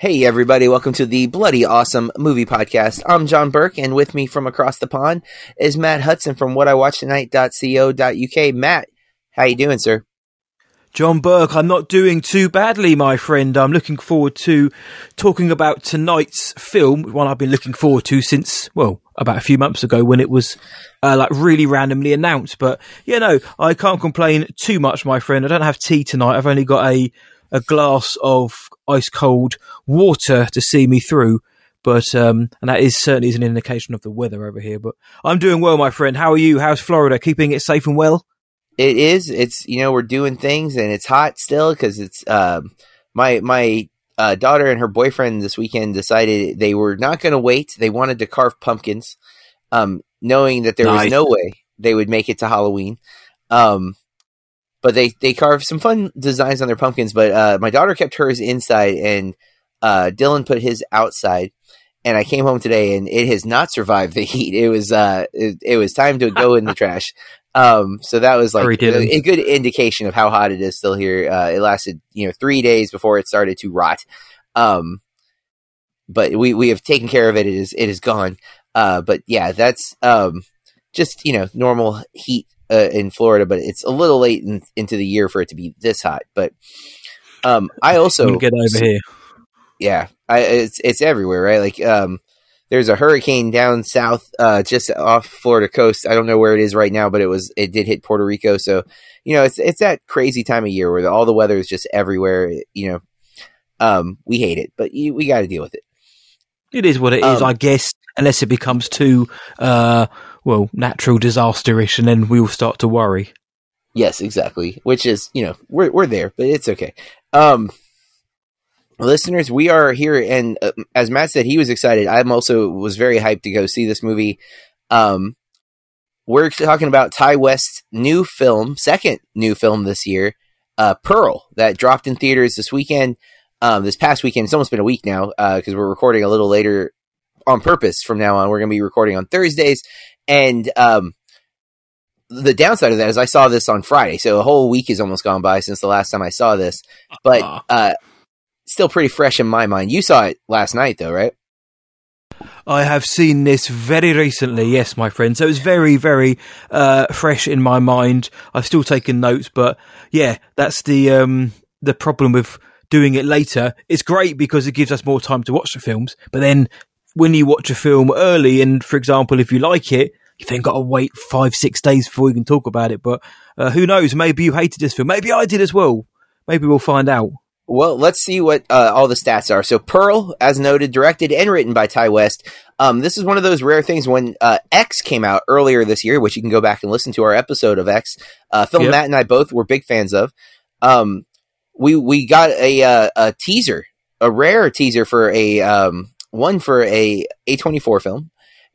Hey, everybody, welcome to the Bloody Awesome Movie Podcast. I'm John Burke, and with me from across the pond is Matt Hudson from whatIwatchtonight.co.uk. Matt, how you doing, sir? John Burke, I'm not doing too badly, my friend. I'm looking forward to talking about tonight's film, one I've been looking forward to since, well, about a few months ago when it was uh, like really randomly announced. But you know, I can't complain too much, my friend. I don't have tea tonight. I've only got a a glass of ice cold water to see me through. But um, and that is certainly is an indication of the weather over here. But I'm doing well, my friend. How are you? How's Florida? Keeping it safe and well? It is. It's you know we're doing things and it's hot still because it's uh, my my uh, daughter and her boyfriend this weekend decided they were not going to wait. They wanted to carve pumpkins, um, knowing that there nice. was no way they would make it to Halloween. Um, but they they carved some fun designs on their pumpkins. But uh, my daughter kept hers inside, and uh, Dylan put his outside. And I came home today, and it has not survived the heat. It was uh, it, it was time to go in the trash. Um, so that was like a, a, good indication of how hot it is still here. Uh, it lasted you know three days before it started to rot. Um, but we we have taken care of it. It is it is gone. Uh, but yeah, that's um, just you know normal heat uh, in Florida, but it's a little late in, into the year for it to be this hot. But um, I also get over here. Yeah, I, it's it's everywhere, right? Like um, there's a hurricane down south, uh, just off Florida coast. I don't know where it is right now, but it was it did hit Puerto Rico. So you know, it's it's that crazy time of year where all the weather is just everywhere. You know, um, we hate it, but you, we got to deal with it. It is what it is, um, I guess. Unless it becomes too uh, well, natural disasterish, and then we will start to worry. Yes, exactly. Which is, you know, we're we're there, but it's okay. Um, listeners, we are here, and uh, as Matt said, he was excited. I'm also was very hyped to go see this movie. Um, we're talking about Ti West's new film, second new film this year, uh, Pearl, that dropped in theaters this weekend. Um, this past weekend, it's almost been a week now because uh, we're recording a little later on purpose from now on. We're going to be recording on Thursdays, and um, the downside of that is I saw this on Friday, so a whole week has almost gone by since the last time I saw this. But uh-huh. uh, still pretty fresh in my mind. You saw it last night, though, right? I have seen this very recently, yes, my friend. So it's very, very uh, fresh in my mind. I've still taken notes, but yeah, that's the um, the problem with doing it later. It's great because it gives us more time to watch the films, but then when you watch a film early, and for example, if you like it, you then got to wait five, six days before you can talk about it. But uh, who knows? Maybe you hated this film. Maybe I did as well. Maybe we'll find out. Well, let's see what uh, all the stats are. So, Pearl, as noted, directed and written by Ti West. Um, this is one of those rare things when uh, X came out earlier this year, which you can go back and listen to our episode of X. Uh, film yep. Matt and I both were big fans of. Um, we we got a, uh, a teaser, a rare teaser for a um, one for a A24 film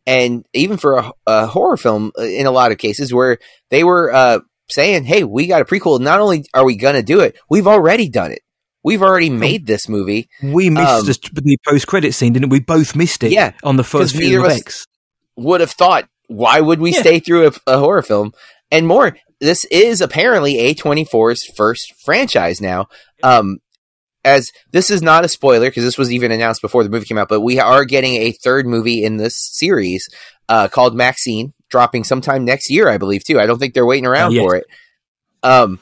and even for a, a, horror film in a lot of cases where they were uh, saying, "Hey, we got a prequel. Not only are we going to do it, we've already done it. We've already made this movie. We missed um, the post credit scene, didn't we? we? Both missed it. Yeah, on the first view of Would have thought, why would we yeah. stay through a, a horror film and more? This is apparently A24's first franchise now. Um, as this is not a spoiler because this was even announced before the movie came out, but we are getting a third movie in this series uh, called Maxine, dropping sometime next year, I believe too. I don't think they're waiting around yes. for it. Um,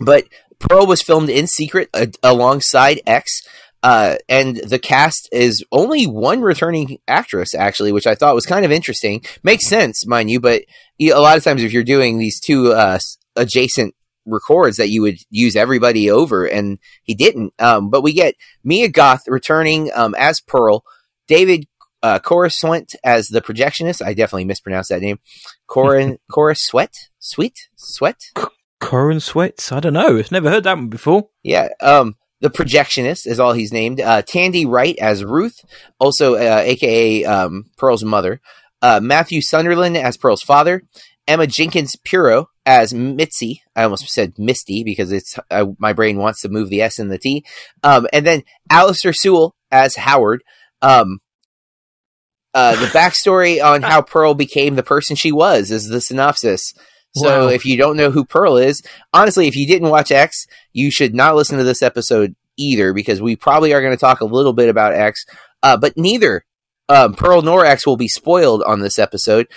but Pearl was filmed in secret uh, alongside X. Uh, and the cast is only one returning actress, actually, which I thought was kind of interesting. Makes sense, mind you, but a lot of times if you're doing these two uh, adjacent records that you would use everybody over, and he didn't. Um, but we get Mia Goth returning um, as Pearl, David uh, as the projectionist. I definitely mispronounced that name. Corin Cora Sweat, Sweet Sweat, Corenswet. I don't know. I've never heard that one before. Yeah. Um, the projectionist is all he's named. Uh, Tandi Wright as Ruth, also uh, AKA um, Pearl's mother. Uh, Matthew Sunderland as Pearl's father. Emma Jenkins Purro as Mitzi. I almost said Misty because it's uh, my brain wants to move the S and the T. Um, and then Alistair Sewell as Howard. Um, uh, the backstory on how Pearl became the person she was is the synopsis. So wow. if you don't know who Pearl is, honestly, if you didn't watch X, you should not listen to this episode either because we probably are going to talk a little bit about X, uh, but neither um, Pearl nor X will be spoiled on this episode.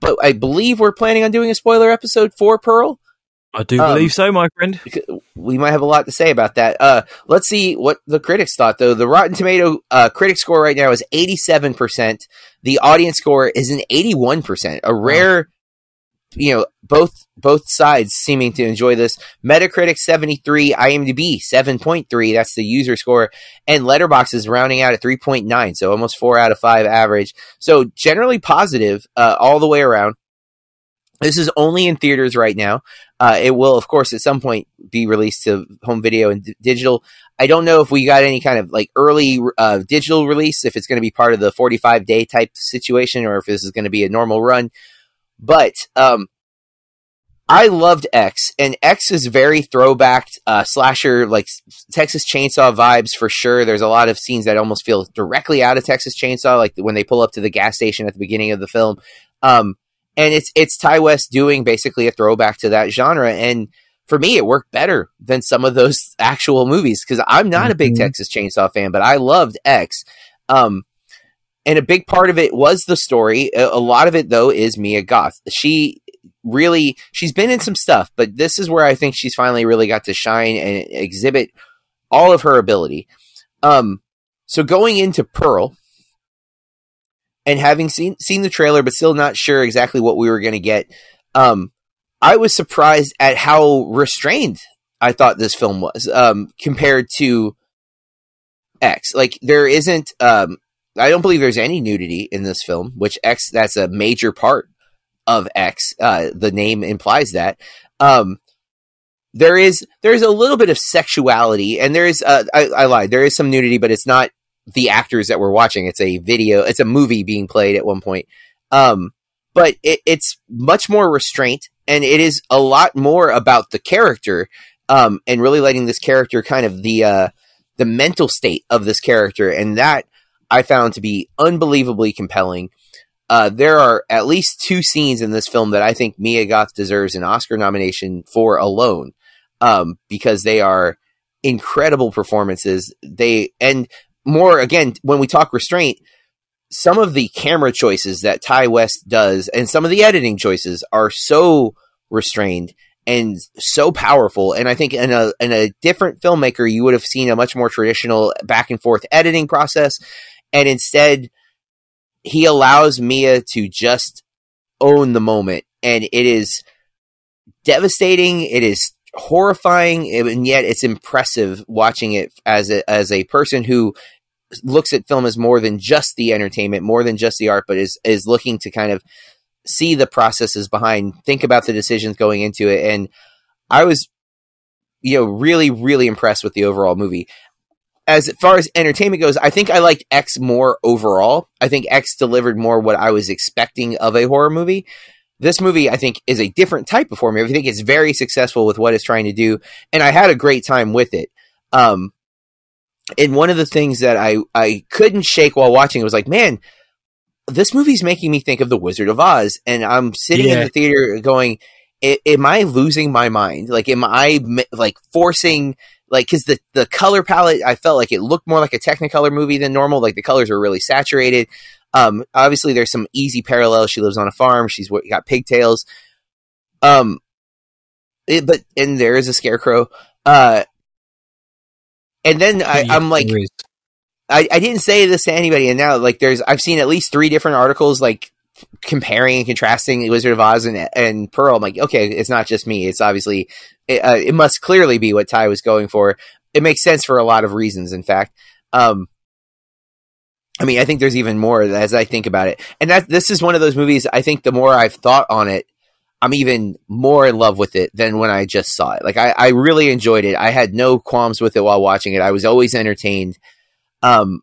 But I believe we're planning on doing a spoiler episode for Pearl. I do um, believe so, my friend. We might have a lot to say about that. Uh, let's see what the critics thought, though. The Rotten Tomato uh, critic score right now is 87%. The audience score is an 81%, a rare you know both both sides seeming to enjoy this. Metacritic 73 imdb 7.3 that's the user score and Letterboxd is rounding out at 3.9 so almost 4 out of 5 average. So generally positive uh, all the way around. This is only in theaters right now. Uh, it will of course at some point be released to home video and d- digital. I don't know if we got any kind of like early uh, digital release if it's going to be part of the 45 day type situation or if this is going to be a normal run but um, I loved X, and X is very throwback uh, slasher, like Texas Chainsaw vibes for sure. There's a lot of scenes that almost feel directly out of Texas Chainsaw, like when they pull up to the gas station at the beginning of the film. Um, and it's it's Ti West doing basically a throwback to that genre, and for me, it worked better than some of those actual movies because I'm not mm-hmm. a big mm-hmm. Texas Chainsaw fan, but I loved X. Um, and a big part of it was the story. A, lot of it, though, is Mia Goth. She really she's been in some stuff, but this is where I think she's finally really got to shine and exhibit all of her ability. Um, so going into Pearl and having seen seen the trailer, but still not sure exactly what we were going to get, um, I was surprised at how restrained I thought this film was um, compared to X. Like there isn't um, I don't believe there's any nudity in this film, which X that's a major part of X. Uh, the name implies that. Um, there is there's a little bit of sexuality, and there is uh, I, I lied. There is some nudity, but it's not the actors that we're watching. It's a video. It's a movie being played at one point. Um, but it, it's much more restraint, and it is a lot more about the character, um, and really letting this character kind of the uh, the mental state of this character, and that I found to be unbelievably compelling. Uh, there are at least two scenes in this film that I think Mia Goth deserves an Oscar nomination for alone, um, because they are incredible performances. They and more again when we talk restraint, some of the camera choices that Ti West does and some of the editing choices are so restrained and so powerful. And I think in a in a different filmmaker, you would have seen a much more traditional back and forth editing process and instead he allows Mia to just own the moment, and it is devastating. It is horrifying, and yet it's impressive watching it as a as a person who looks at film as more than just the entertainment, more than just the art, but is is looking to kind of see the processes behind, think about the decisions going into it, and I was you know really really impressed with the overall movie as far as entertainment goes, I think I liked X more overall. I think X delivered more what I was expecting of a horror movie. This movie, I think, is a different type of horror movie. I think it's very successful with what it's trying to do, and I had a great time with it. Um, and one of the things that I I couldn't shake while watching it was like, man, this movie's making me think of The Wizard of Oz, and I'm sitting yeah. in the theater going, am I losing my mind? Like, am I like forcing like because the the color palette I felt like it looked more like a Technicolor movie than normal. Like the colors were really saturated. Um, obviously there's some easy parallels. She lives on a farm. She's got pigtails. Um, it, but and there is a scarecrow. Uh, and then I, I'm like, I, I didn't say this to anybody, and now like there's I've seen at least three different articles like comparing and contrasting Wizard of Oz and, and Pearl. I'm like, okay, it's not just me. It's obviously it, uh, it, must clearly be what Ti was going for. It makes sense for a lot of reasons. In fact, um, I mean, I think there's even more as I think about it. And that this is one of those movies. I think the more I've thought on it, I'm even more in love with it than when I just saw it. Like I, I really enjoyed it. I had no qualms with it while watching it. I was always entertained. Um,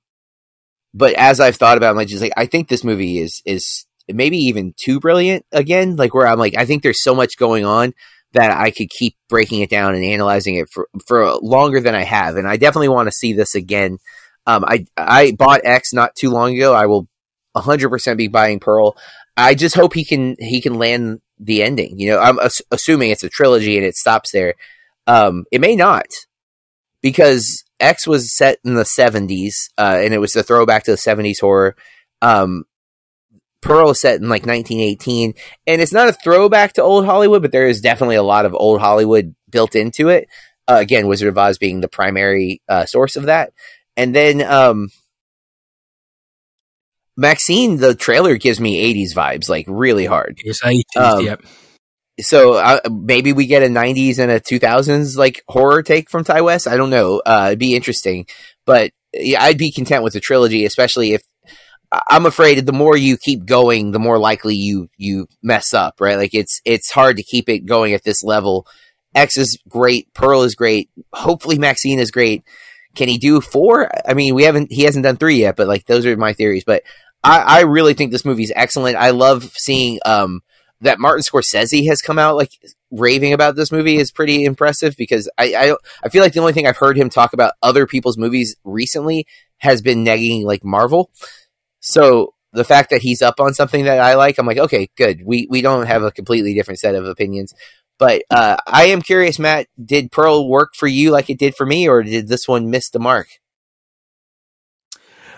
but as I've thought about it, I'm just like, I think this movie is is maybe even too brilliant again. Like where I'm like, I think there's so much going on that I could keep breaking it down and analyzing it for for longer than I have, and I definitely want to see this again. Um, I I bought X not too long ago. I will 100% be buying Pearl. I just hope he can he can land the ending. You know, I'm assuming it's a trilogy and it stops there. Um, it may not because X was set in the 70s, uh, and it was a throwback to the 70s horror. Um, Pearl is set in like 1918, and it's not a throwback to old Hollywood, but there is definitely a lot of old Hollywood built into it. Uh, again, Wizard of Oz being the primary uh, source of that. And then um, Maxine, the trailer gives me 80s vibes, like really hard. It's 80s, Um, yep. So uh, maybe we get a 90s and a 2000s like horror take from Ti West. I don't know. Uh, it'd be interesting, but yeah, I'd be content with the trilogy, especially if I- I'm afraid the more you keep going, the more likely you you mess up, right? Like it's it's hard to keep it going at this level. X is great, Pearl is great, hopefully Maxine is great. Can he do four? I mean, we haven't he hasn't done three yet, but like those are my theories. But I, I really think this movie is excellent. I love seeing um that Martin Scorsese has come out like raving about this movie is pretty impressive because I, I I feel like the only thing I've heard him talk about other people's movies recently has been negging like Marvel. So the fact that he's up on something that I like, I'm like, okay, good. We we don't have a completely different set of opinions. But uh, I am curious, Matt. Did Pearl work for you like it did for me, or did this one miss the mark?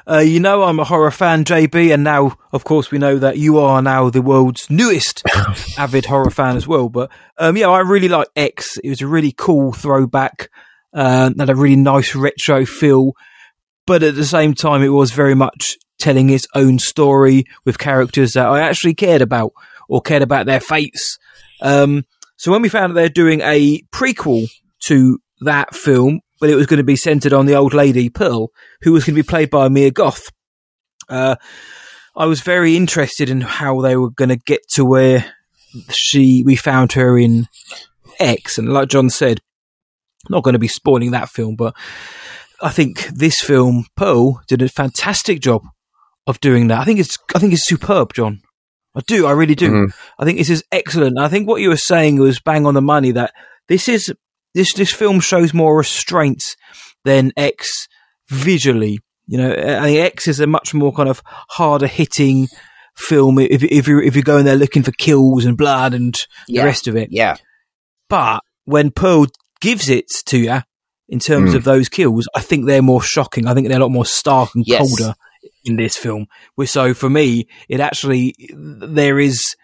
Uh, you know, I'm a horror fan, JB, and now, of course, we know that you are now the world's newest avid horror fan as well. But um, yeah, I really like X. It was a really cool throwback, uh, had a really nice retro feel, but at the same time, it was very much telling its own story with characters that I actually cared about or cared about their fates. Um, so when we found that they're doing a prequel to that film, but it was going to be centered on the old lady Pearl, who was going to be played by Mia Goth. Uh, I was very interested in how they were going to get to where she we found her in X, and like John said, not going to be spoiling that film, but I think this film Pearl did a fantastic job of doing that. I think it's I think it's superb, John. I do, I really do. Mhm. I think this is excellent. I think what you were saying was bang on the money that this is this this film shows more restraint than X visually. You know, I think X is a much more kind of harder hitting film if if you if you're going there looking for kills and blood and Yeah. the rest of it. Yeah, But when Pearl gives it to you in terms Mm. of those kills, I think they're more shocking. I think they're a lot more stark and Yes. colder in this film. So for me, it actually there is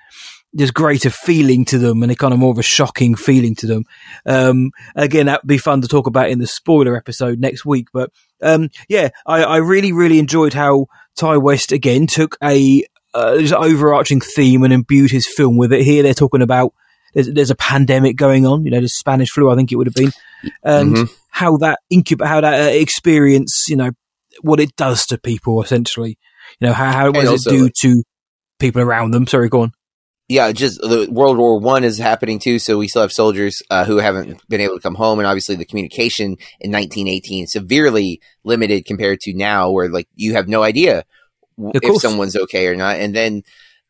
there's greater feeling to them and a kind of more of a shocking feeling to them. Um, again, that'd be fun to talk about in the spoiler episode next week. But um, yeah, I, I really really enjoyed how Ti West again took a uh, just overarching theme and imbued his film with it. Here they're talking about there's, there's a pandemic going on, you know, the Spanish flu, I think it would have been, and Mhm. how that incub- how that uh, experience, you know, what it does to people essentially, you know, how, how what does it do to people around them? Sorry, go on. yeah. Just the World War One is happening too, so we still have soldiers uh, who haven't been able to come home, and obviously the communication in 1918 severely limited compared to now, where like you have no idea if someone's okay or not, and then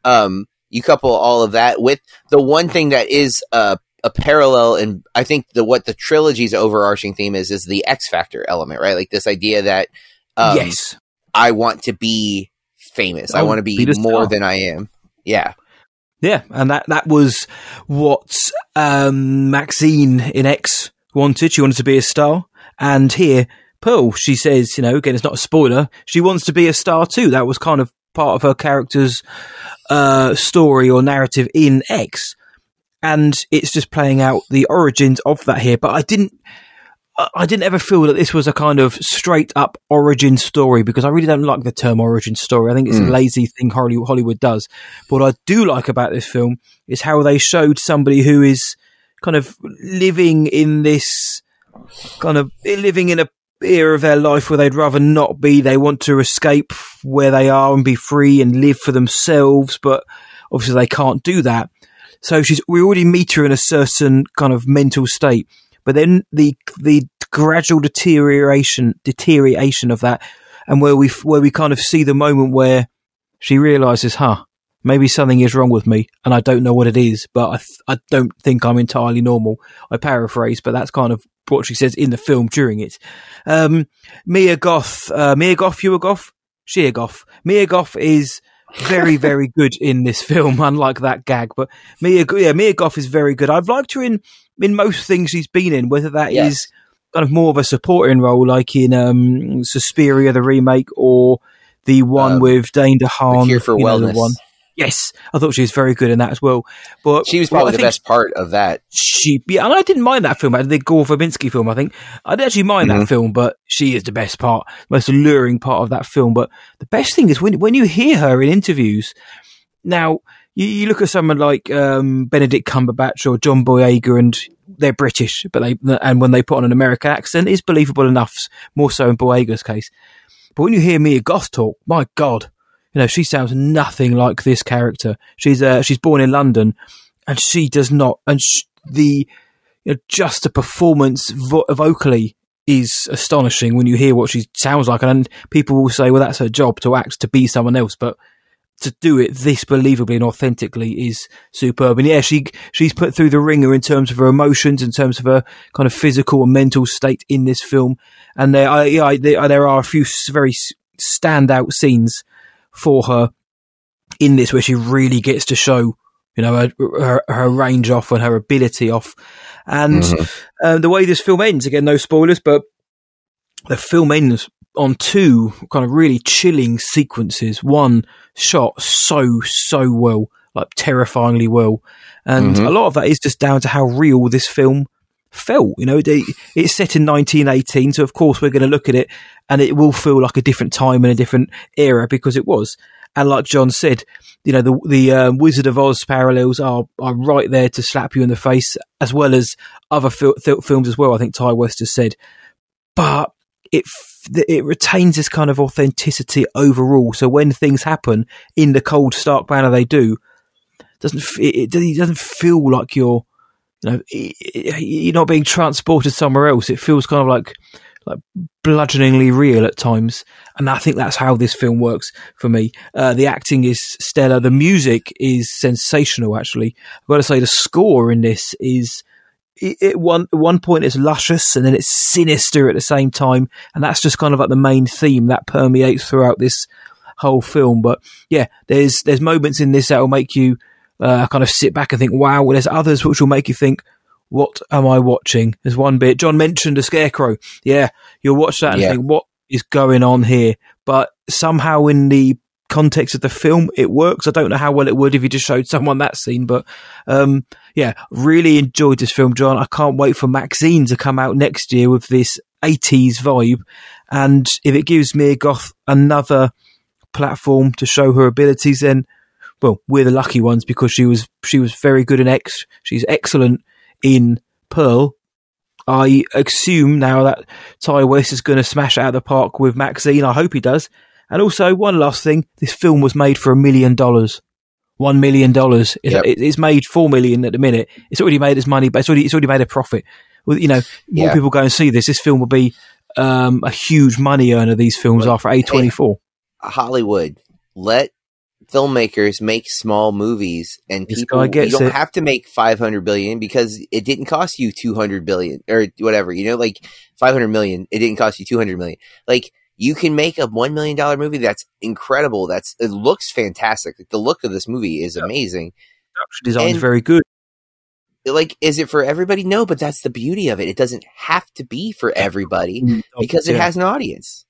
um, you couple all of that with the one thing that is uh, a parallel, and I think the what the trilogy's overarching theme is is the X Factor element, right? Like this idea that um, yes, I want to be famous, I Oh, want to be be more star. than I am. Yeah, yeah, and that that was what um, Maxine in X wanted. She wanted to be a star, and here Pearl, she says, you know, again, it's not a spoiler. She wants to be a star too. That was kind of part of her character's uh, story or narrative in X, and it's just playing out the origins of that here. But I didn't. I- didn't ever feel that this was a kind of straight up origin story because I really don't like the term origin story. I think it's a Mm. lazy thing Hollywood does. But what I do like about this film is how they showed somebody who is kind of living in this kind of living in a era of their life where they'd rather not be. They want to escape where they are and be free and live for themselves, but obviously they can't do that. So she's we already meet her in a certain kind of mental state, but then the the gradual deterioration deterioration of that, and where we where we kind of see the moment where she realizes, huh, maybe something is wrong with me, and I don't know what it is, but I th- I don't think I'm entirely normal. I paraphrase, but that's kind of what she says in the film during it. Um, Mia Goth, uh, Mia Goth, you a Goth, she a Goth. Mia Goth is very, very good in this film, unlike that gag. But Mia, yeah, Mia Goth is very good. I've liked her in in most things she's been in, whether that is kind of more of a supporting role, like in um, Suspiria, the remake, or the one Um, with Dane DeHaan. The Cure for you know, the Wellness. one. Yes, I thought she was very good in that as well. But She was probably the best part of that. She, yeah, and I didn't mind that film. I did The Gore Verbinski film, I think I didn't actually mind that Mhm. film, but she is the best part, most alluring part of that film. But the best thing is when when you hear her in interviews. Now you, you look at someone like um, Benedict Cumberbatch or John Boyega, and they're British, but they and when they put on an American accent, it's believable enough. More so in Boyega's case. But when you hear Mia Goth talk, my God, you know she sounds nothing like this character. She's uh, she's born in London, and she does not. And sh- the you know, just the performance vo- vocally is astonishing when you hear what she sounds like. And people will say, "Well, that's her job to act to be someone else," but to do it this believably and authentically is superb. And yeah, she she's put through the ringer in terms of her emotions, in terms of her kind of physical and mental state in this film. And there, I, there are a few very standout scenes for her in this where she really gets to show, you know, her, her, her range off and her ability off. And Mhm. um, the way this film ends, again, no spoilers, but the film ends on two kind of really chilling sequences. One shot so, so well, like terrifyingly well. And Mhm. a lot of that is just down to how real this film felt. You know, it's set in 1918. So, of course, we're going to look at it and it will feel like a different time and a different era because it was. And like John said, you know, the the um, Wizard of Oz parallels are are right there to slap you in the face, as well as other fil- fil- films as well. I think Ti West has said, but it it retains this kind of authenticity overall. So when things happen in the cold, stark manner they do, doesn't it, it doesn't feel like you're you know you're not being transported somewhere else. It feels kind of like like bludgeoningly real at times, and I think that's how this film works for me. Uh, the acting is stellar. The music is sensational. Actually, I've got to say the score in this is. It, it one at one point it's luscious and then it's sinister at the same time, and that's just kind of like the main theme that permeates throughout this whole film. But yeah, there's there's moments in this that will make you uh, kind of sit back and think, "Wow." Well, there's others which will make you think, "What am I watching?" There's one bit John mentioned a scarecrow. Yeah, you'll watch that and Yeah. think, "What is going on here?" But somehow in the context of the film, it works. I don't know how well it would if you just showed someone that scene, but um, yeah, really enjoyed this film, John. I can't wait for Maxine to come out next year with this 80s vibe. And if it gives Mia Goth another platform to show her abilities, then well, we're the lucky ones because she was she was very good in X. She's excellent in Pearl. I assume now that Ti West is going to smash out of the park with Maxine. I hope he does. And also, one last thing: this film was made for a million dollars. One million dollars. It's, Yep. it's made four million at the minute. It's already made its money, but it's already it's already made a profit. Well, you know, more Yeah. people go and see this. This film will be um, a huge money earner. These films Well, are for A twenty four. Hollywood, let filmmakers make small movies, and This people you don't it. have to make five hundred billion because it didn't cost you two hundred billion or whatever. You know, like five hundred million, it didn't cost you two hundred million. Like you can make a one million dollar movie that's incredible. That's it looks fantastic. Like the look of this movie is amazing. Production design is very good. Like, is it for everybody? No, but that's the beauty of it. It doesn't have to be for everybody because it has an audience.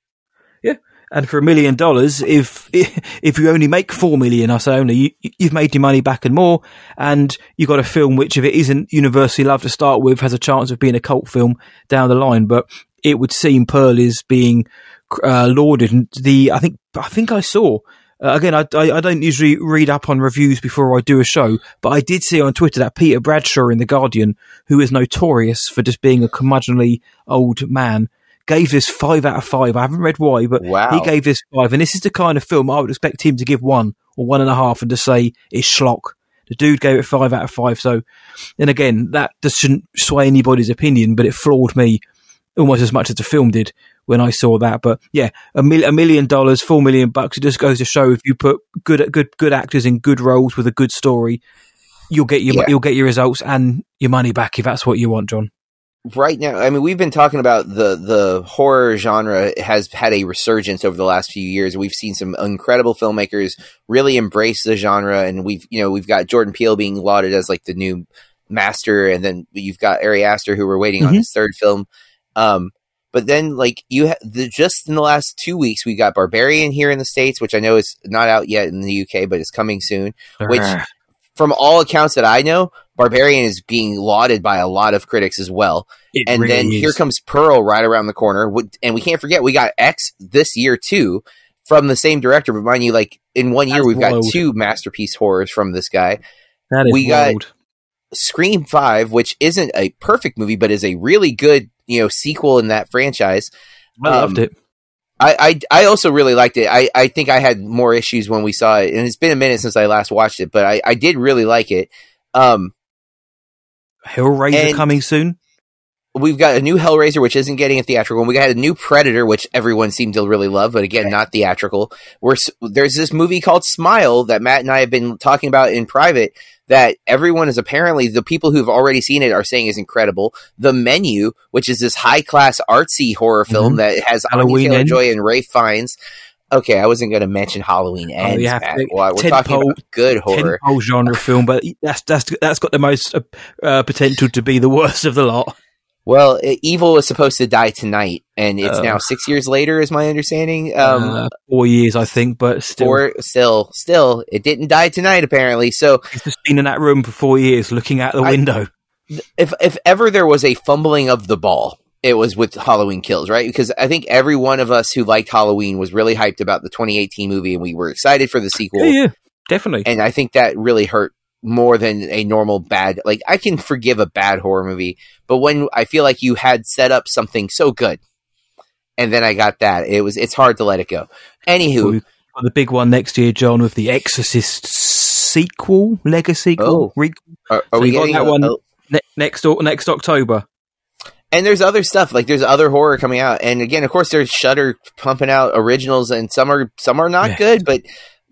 And for a million dollars, if if you only make four million, I say only, you, you've made your money back and more, and you've got a film which, if it isn't universally loved to start with, has a chance of being a cult film down the line. But it would seem Pearl is being uh, lauded. And the I think I think I saw uh, again. I, I I don't usually read up on reviews before I do a show, but I did see on Twitter that Peter Bradshaw in the Guardian, who is notorious for just being a curmudgeonly old man. Gave this five out of five. I haven't read why, but Wow. he gave this five, and this is the kind of film I would expect him to give one or one and a half, and to say it's schlock. The dude gave it five out of five. So, and again, that shouldn't sway anybody's opinion, but it floored me almost as much as the film did when I saw that. But yeah, a, mil- a million dollars, four million bucks. It just goes to show if you put good, good, good actors in good roles with a good story, you'll get your Yeah. you'll get your results and your money back if that's what you want, John. Right now i mean we've been talking about the the horror genre has had a resurgence over the last few years we've seen some incredible filmmakers really embrace the genre and we've you know we've got jordan peele being lauded as like the new master and then you've got ari aster who we're waiting on Mhm. his third film Um, but then like you ha- the, just in the last two weeks, we got Barbarian here in the states, which I know is not out yet in the UK, but it's coming soon. Which, from all accounts that I know, Barbarian is being lauded by a lot of critics as well. It and really then is. here comes Pearl right around the corner, and we can't forget we got X this year too from the same director. But mind you, like in one year That's we've got two masterpiece horrors from this guy. that is we got- Scream Five, which isn't a perfect movie, but is a really good you know sequel in that franchise. I loved um, it. I, I I also really liked it. I, I think I had more issues when we saw it, and it's been a minute since I last watched it, but I, I did really like it. Um, Hellraiser coming soon. we've got a new Hellraiser, which isn't getting a theatrical. And we got a new Predator, which everyone seemed to really love, but again, not theatrical. We're, there's this movie called Smile that Matt and I have been talking about in private that everyone is apparently, the people who've already seen it are saying is incredible. The Menu, which is this high class artsy horror film Mhm. that has Halloween Anya. Taylor-Joy and Ralph Fiennes. Okay, I wasn't going to mention Halloween Ends. you have Matt. Well, we're talking Pole- about good horror. Genre film, but that's that's that's got the most uh, uh, potential to be the worst of the lot. Well, Evil was supposed to die tonight, and it's Oh. now six years later, is my understanding. Um, uh, four years, I think, but still, Or still, still, it didn't die tonight. Apparently, so he's just been in that room for four years, looking out the I- window. if if ever there was a fumbling of the ball, it was with Halloween Kills, right? Because I think every one of us who liked Halloween was really hyped about the 2018 movie, and we were excited for the sequel. yeah, yeah, definitely. And I think that really hurt more than a normal bad. Like I can forgive a bad horror movie, but when I feel like you had set up something so good, and then I got that, it was it's hard to let it go. Anywho, We've the big one next year, John, with the Exorcist sequel, Legacy sequel, Oh. re- are, are So we getting that a- one? a- ne- next next October. and there's other stuff like there's other horror coming out and again of course there's Shudder pumping out originals and some are some are not Yeah. good but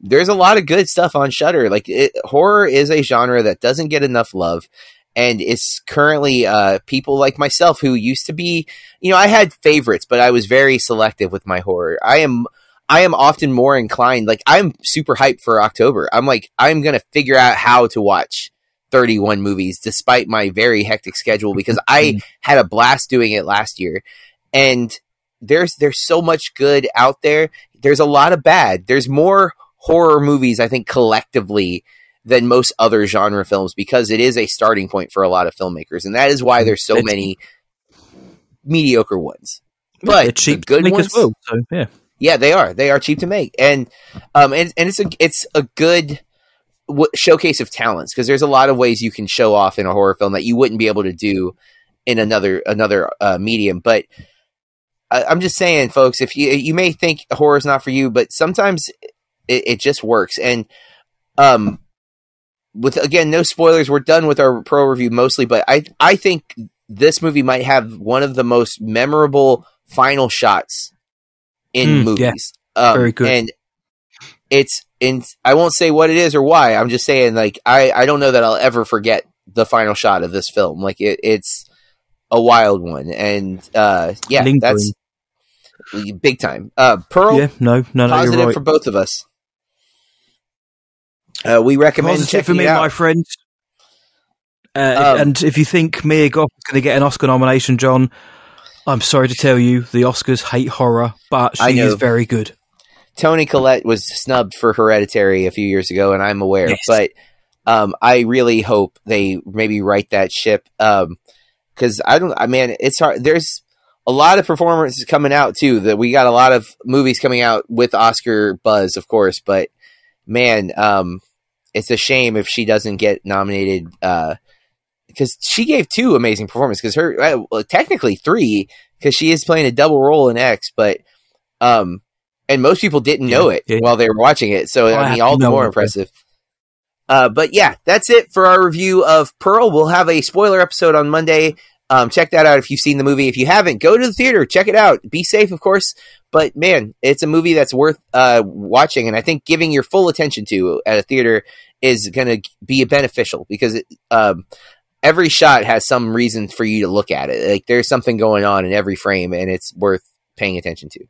there's a lot of good stuff on Shudder like it, horror is a genre that doesn't get enough love and it's currently uh, people like myself who used to be you know i had favorites but i was very selective with my horror. I am i am often more inclined like i'm super hyped for october. I'm like i'm gonna figure out how to watch 31 movies despite my very hectic schedule because i had a blast doing it last year. And there's there's so much good out there. There's a lot of bad. There's more horror movies i think collectively than most other genre films because it is a starting point for a lot of filmmakers and that is why there's so It's- many mediocre ones but the cheap good to make ones well. So yeah, yeah, they are. They are cheap to make, and um, and, and it's a it's a good w- showcase of talents because there's a lot of ways you can show off in a horror film that you wouldn't be able to do in another another uh, medium. But I, I'm just saying, folks, if you you may think horror is not for you, but sometimes it, it just works. And um, with again, no spoilers. We're done with our pro review mostly, but I I think this movie might have one of the most memorable final shots in Mm, yeah. movies. Um, Very good. And it's in. I won't say what it is or why. I'm just saying, like I I don't know that I'll ever forget the final shot of this film. Like it, it's a wild one, and uh, yeah, Lingering. that's big time. Uh, Pearl, yeah, no, no, no, positive you're right. for both of us. Uh, we recommend Positive for me, my friend. Uh, Um, and if you think Mia Goth is going to get an Oscar nomination, John, I'm sorry to tell you, the Oscars hate horror, but she is very good. Toni Collette was snubbed for Hereditary a few years ago, and I'm aware. Yes. But um, I really hope they maybe right that ship because I don't. I mean, it's hard. There's a lot of performances coming out too. That we got a lot of movies coming out with Oscar buzz, of course. But man, um, it's a shame if she doesn't get nominated. Uh, because she gave two amazing performances. Because her, uh, well, technically three, because she is playing a double role in X. But um, and most people didn't know it yeah. while they were watching it. So I I mean, all the more impressive. Uh, but yeah, that's it for our review of Pearl. We'll have a spoiler episode on Monday. Um, check that out if you've seen the movie. If you haven't, go to the theater, check it out. Be safe, of course. But man, it's a movie that's worth uh, watching, and I think giving your full attention to at a theater is going to be beneficial because it, um, every shot has some reason for you to look at it. Like there's something going on in every frame, and it's worth paying attention to.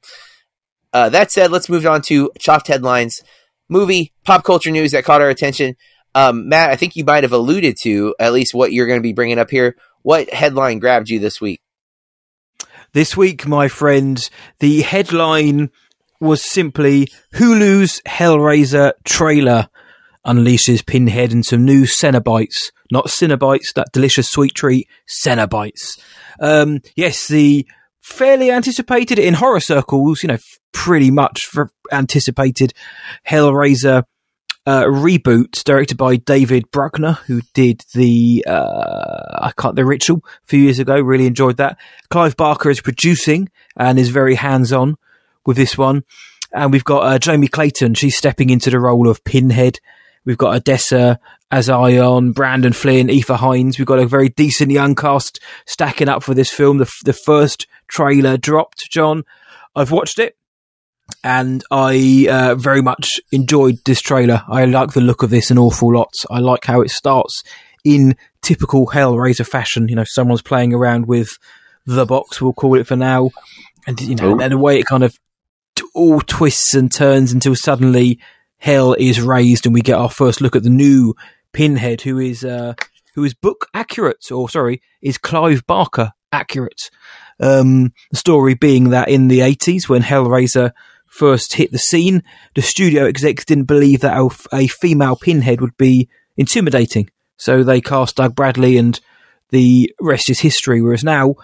Uh, that said, let's move on to Chopped Headlines, movie, pop culture news that caught our attention. Um, Matt, I think you might have alluded to at least what you're going to be bringing up here. What headline grabbed you this week? This week, my friend, the headline was simply Hulu's Hellraiser trailer unleashes Pinhead and some new Cenobites. Not Cenobites, that delicious sweet treat, Cenobites. Um, yes, the fairly anticipated in horror circles, you know, pretty much anticipated Hellraiser uh, reboot directed by David Bruckner, who did the uh, I can't the Ritual a few years ago. Really enjoyed that. Clive Barker is producing and is very hands on with this one. And we've got uh, Jamie Clayton. She's stepping into the role of Pinhead. We've got Odessa A'zion, Brandon Flynn, Aoife Hinds. We've got a very decent young cast stacking up for this film. The, the first trailer dropped, John. I've watched it and I uh, very much enjoyed this trailer. I like the look of this an awful lot. I like how it starts in typical Hellraiser fashion. You know, someone's playing around with the box, we'll call it for now, and you know, and the way it kind of all twists and turns until suddenly hell is raised, and we get our first look at the new Pinhead, who is uh, who is book accurate, or sorry, is Clive Barker accurate. Um, the story being that in the 80s, when Hellraiser first hit the scene, the studio execs didn't believe that a, female pinhead would be intimidating. So they cast Doug Bradley and the rest is history. Whereas now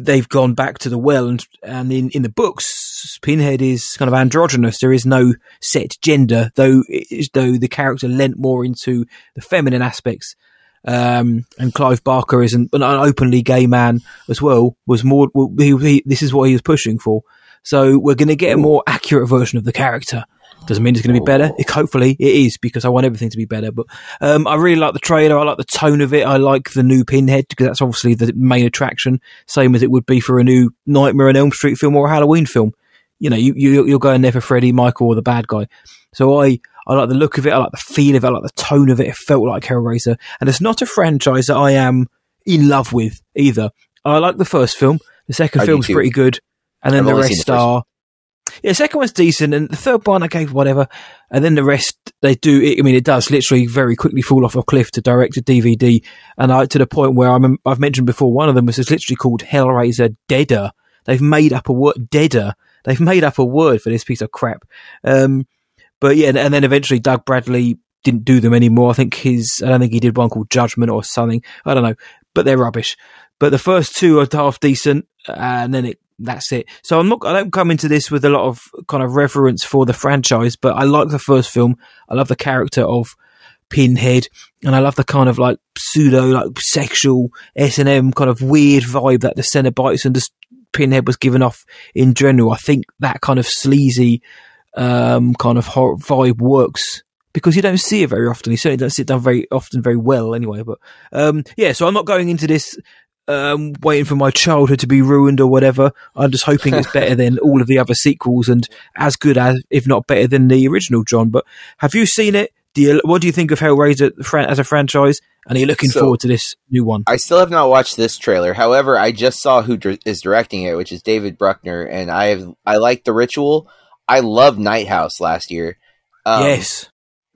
they've gone back to the well and, and in, in the books, Pinhead is kind of androgynous. There is no set gender, though, though the character lent more into the feminine aspects. Um, and Clive Barker is an, an, openly gay man as well. Was more he, he, this is what he was pushing for. So we're going to get a more accurate version of the character. Doesn't mean it's going to be better. It, hopefully it is because I want everything to be better. But um, I really like the trailer. I like the tone of it. I like the new Pinhead because that's obviously the main attraction, same as it would be for a new Nightmare on Elm Street film or a Halloween film. You know, you, you you're going there for Freddy, Michael, or the bad guy. So I I like the look of it. I like the feel of it. I like the tone of it. It felt like Hellraiser, and it's not a franchise that I am in love with either. I like the first film. The second I film's pretty good and then I've the rest the are. Yeah, second one's decent, and the third one I gave whatever, and then the rest they do. I mean, it does literally very quickly fall off a cliff to direct a DVD, and I to the point where I'm, I've mentioned before. One of them was just literally called Hellraiser Deader. They've made up a word Deader. They've made up a word for this piece of crap. Um, but yeah, and then eventually Doug Bradley didn't do them anymore. I think his, I don't think he did one called Judgment or something. I don't know, but they're rubbish. But the first two are half decent, and then it that's it. So I'm not, I don't come into this with a lot of kind of reverence for the franchise, but I like the first film. I love the character of Pinhead, and I love the kind of like pseudo, like sexual S and M kind of weird vibe that the Cenobites and just Pinhead was given off in general. I think that kind of sleazy um, kind of vibe works because you don't see it very often. You certainly don't see it done very often, very well, anyway. But um, yeah, so I'm not going into this um, waiting for my childhood to be ruined or whatever. I'm just hoping it's better than all of the other sequels and as good as, if not better than the original, John. But have you seen it? Do you, what do you think of Hellraiser as a franchise? And are you looking so, forward to this new one? I still have not watched this trailer. However, I just saw who is directing it, which is David Bruckner, and I have I like the Ritual. I love Night House last year. Um, yes.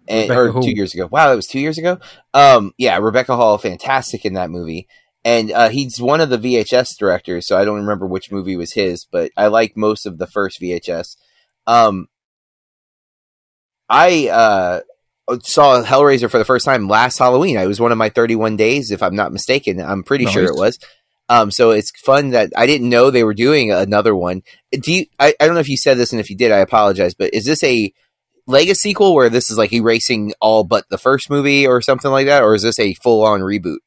And, or Hall. two years ago. Wow, it was two years ago. Um, yeah, Rebecca Hall, fantastic in that movie and uh, he's one of the VHS directors, so I don't remember which movie was his, but I like most of the first VHS. Um, I uh, saw Hellraiser for the first time last Halloween. It was one of my 31 days, if I'm not mistaken. I'm pretty nice. sure it was. Um, so it's fun that I didn't know they were doing another one. Do you? I, I don't know if you said this, and if you did, I apologize. But is this a Legacy sequel where this is like erasing all but the first movie or something like that, or is this a full on reboot?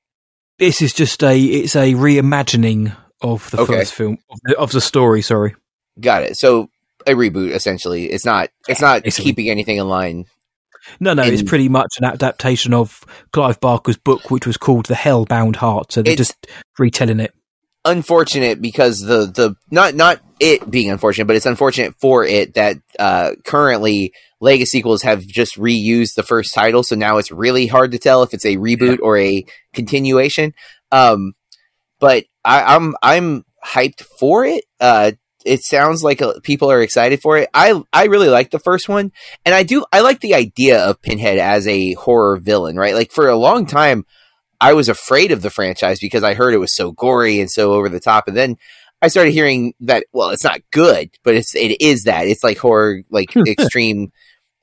This is just a it's a reimagining of the okay. first film of the, of the, story. Sorry, got it. So a reboot essentially. It's not it's not Basically. keeping anything in line. No, no, and it's pretty much an adaptation of Clive Barker's book, which was called The Hellbound Heart. So they're just retelling it. Unfortunate because the the not not it being unfortunate, but it's unfortunate for it that uh, currently Legacy sequels have just reused the first title, so now it's really hard to tell if it's a reboot yeah. or a continuation. Um, but I, am I'm, I'm hyped for it. Uh, it sounds like uh, people are excited for it. I I really like the first one, and I do I like the idea of Pinhead as a horror villain, right? Like for a long time, I was afraid of the franchise because I heard it was so gory and so over the top, and then I started hearing that. Well, it's not good, but it's it is that. It's like horror, like extreme.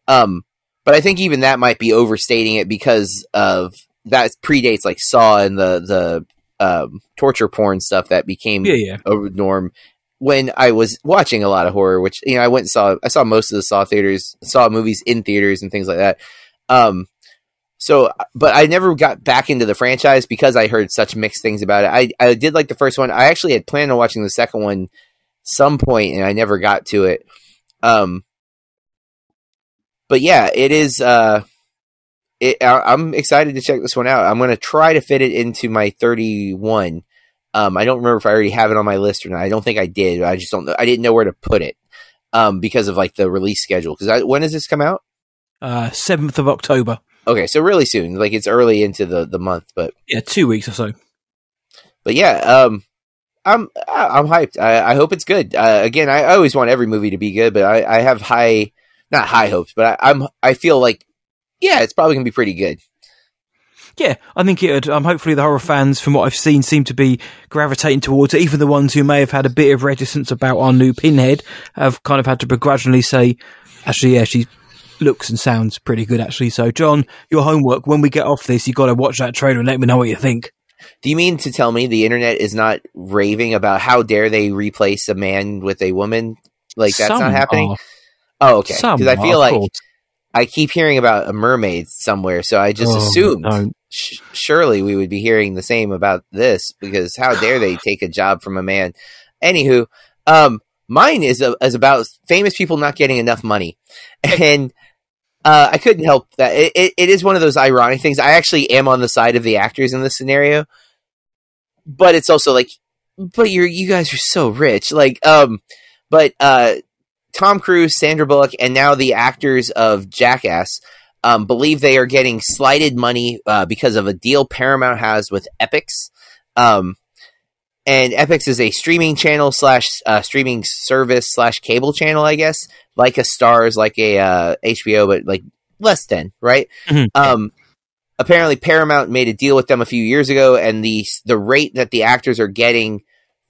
Um, but I think even that might be overstating it because of that predates like Saw and the the um, torture porn stuff that became Yeah, yeah. a norm when I was watching a lot of horror, which you know I went and saw. I saw most of the Saw theaters, saw movies in theaters and things like that. Um, so, but I never got back into the franchise because I heard such mixed things about it. I I did like the first one. I actually had planned on watching the second one some point, and I never got to it. Um, but yeah, it is. Uh, it, I, I'm excited to check this one out. I'm going to try to fit it into my 31. Um, I don't remember if I already have it on my list or not. I don't think I did. I just don't know. I didn't know where to put it um, because of like the release schedule. Because when does this come out? Uh, 7th of October. Okay, so really soon. Like it's early into the the month, but Yeah, two weeks or so. but yeah, um, I'm I'm hyped. I, I hope it's good. Uh, again, I, always want every movie to be good, but I, I have high, not high hopes, but I, I'm I feel like yeah, it's probably gonna be pretty good. Yeah, I think it. Um, hopefully, the horror fans, from what I've seen, seem to be gravitating towards it. Even the ones who may have had a bit of reticence about our new Pinhead have kind of had to begrudgingly say, "Actually, yeah, she looks and sounds pretty good." Actually, so John, your homework when we get off this, you got to watch that trailer and let me know what you think. Do you mean to tell me the internet is not raving about how dare they replace a man with a woman? Like that's Some not happening. are. Oh, okay. Because I feel like course. I keep hearing about a mermaid somewhere, so I just Oh, assumed don't. sh- surely we would be hearing the same about this because how dare they take a job from a man? Anywho, um, mine is a, is about famous people not getting enough money, and uh, I couldn't help that. It, it, it is one of those ironic things. I actually am on the side of the actors in this scenario, but it's also like, but you're you guys are so rich, like um, but uh, Tom Cruise, Sandra Bullock, and now the actors of Jackass um, believe they are getting slighted money uh, because of a deal Paramount has with Epix. Um, and Epix is a streaming channel slash uh, streaming service slash cable channel, I guess, like a Starz, like a uh, HBO, but like less than right. Mhm. Um, apparently, Paramount made a deal with them a few years ago, and the the rate that the actors are getting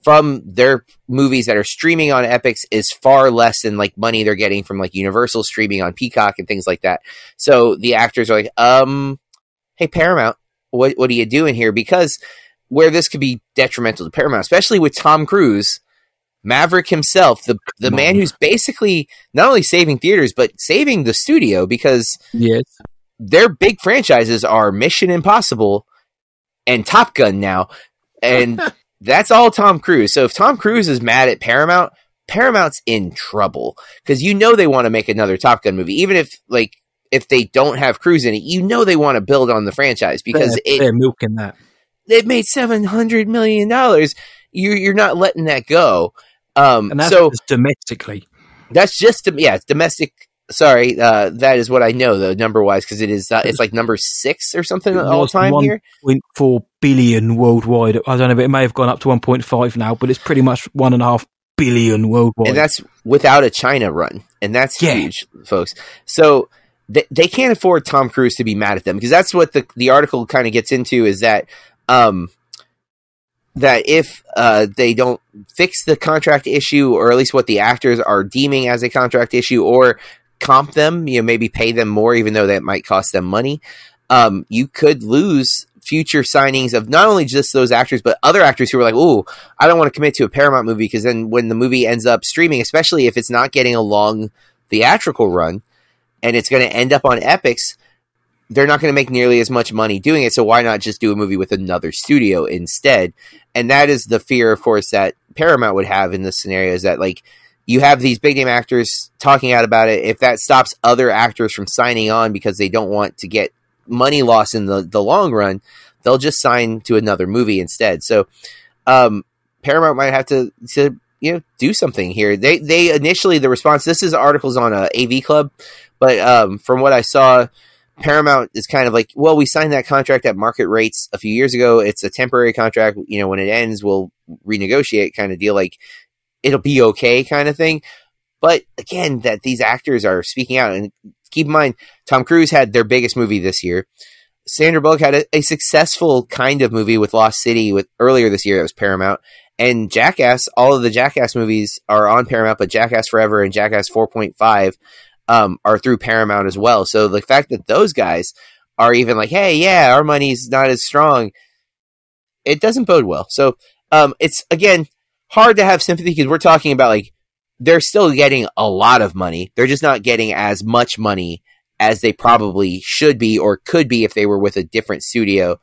from their movies that are streaming on Epix is far less than like money they're getting from like Universal streaming on Peacock and things like that. So the actors are like, um, hey Paramount, what what are you doing here? Because where this could be detrimental to Paramount, especially with Tom Cruise, Maverick himself, the the Come man on. who's basically not only saving theaters but saving the studio because Yes. their big franchises are Mission Impossible and Top Gun now, and that's all Tom Cruise. So if Tom Cruise is mad at Paramount, Paramount's in trouble because you know they want to make another Top Gun movie, even if like if they don't have Cruise in it, you know they want to build on the franchise because they're, it they're milking that. They've made seven hundred million dollars. You you're not letting that go. Um, And that's so just domestically. that's just yeah, domestic. Sorry, uh, that is what I know though number wise because it is uh, it's like number six or something all time one- here. 1.4 billion worldwide. I don't know, but it may have gone up to 1.5 now, but it's pretty much one and a half billion worldwide. and that's without a China run, and that's Yeah. huge, folks. So they, they can't afford Tom Cruise to be mad at them because that's what the the article kind of gets into is that um that if uh they don't fix the contract issue or at least what the actors are deeming as a contract issue or comp them, you know, maybe pay them more even though that might cost them money, um you could lose future signings of not only just those actors but other actors who are like, "Oh, I don't want to commit to a Paramount movie because then when the movie ends up streaming, especially if it's not getting a long theatrical run and it's going to end up on Epix, they're not going to make nearly as much money doing it. So why not just do a movie with another studio instead? And that is the fear, of course, that Paramount would have in this scenario is that like you have these big name actors talking out about it. If that stops other actors from signing on because they don't want to get money loss in the, the long run, they'll just sign to another movie instead. So um, Paramount might have to to you know do something here. They they initially the response. This is articles on a AV Club, but um, from what I saw, Paramount is kind of like, well, we signed that contract at market rates a few years ago. It's a temporary contract. You know, when it ends, we'll renegotiate, kind of deal. Like it'll be okay, kind of thing. But again, that these actors are speaking out, and keep in mind, Tom Cruise had their biggest movie this year. Sandra Bullock had a, a successful kind of movie with Lost City with earlier this year. It was Paramount, And Jackass, all of the Jackass movies are on Paramount, but Jackass Forever and Jackass 4.5 um, are through Paramount as well. So the fact that those guys are even like, hey, yeah, our money's not as strong, it doesn't bode well. So um, it's again hard to have sympathy because we're talking about like they're still getting a lot of money. They're just not getting as much money as they probably should be or could be if they were with a different studio.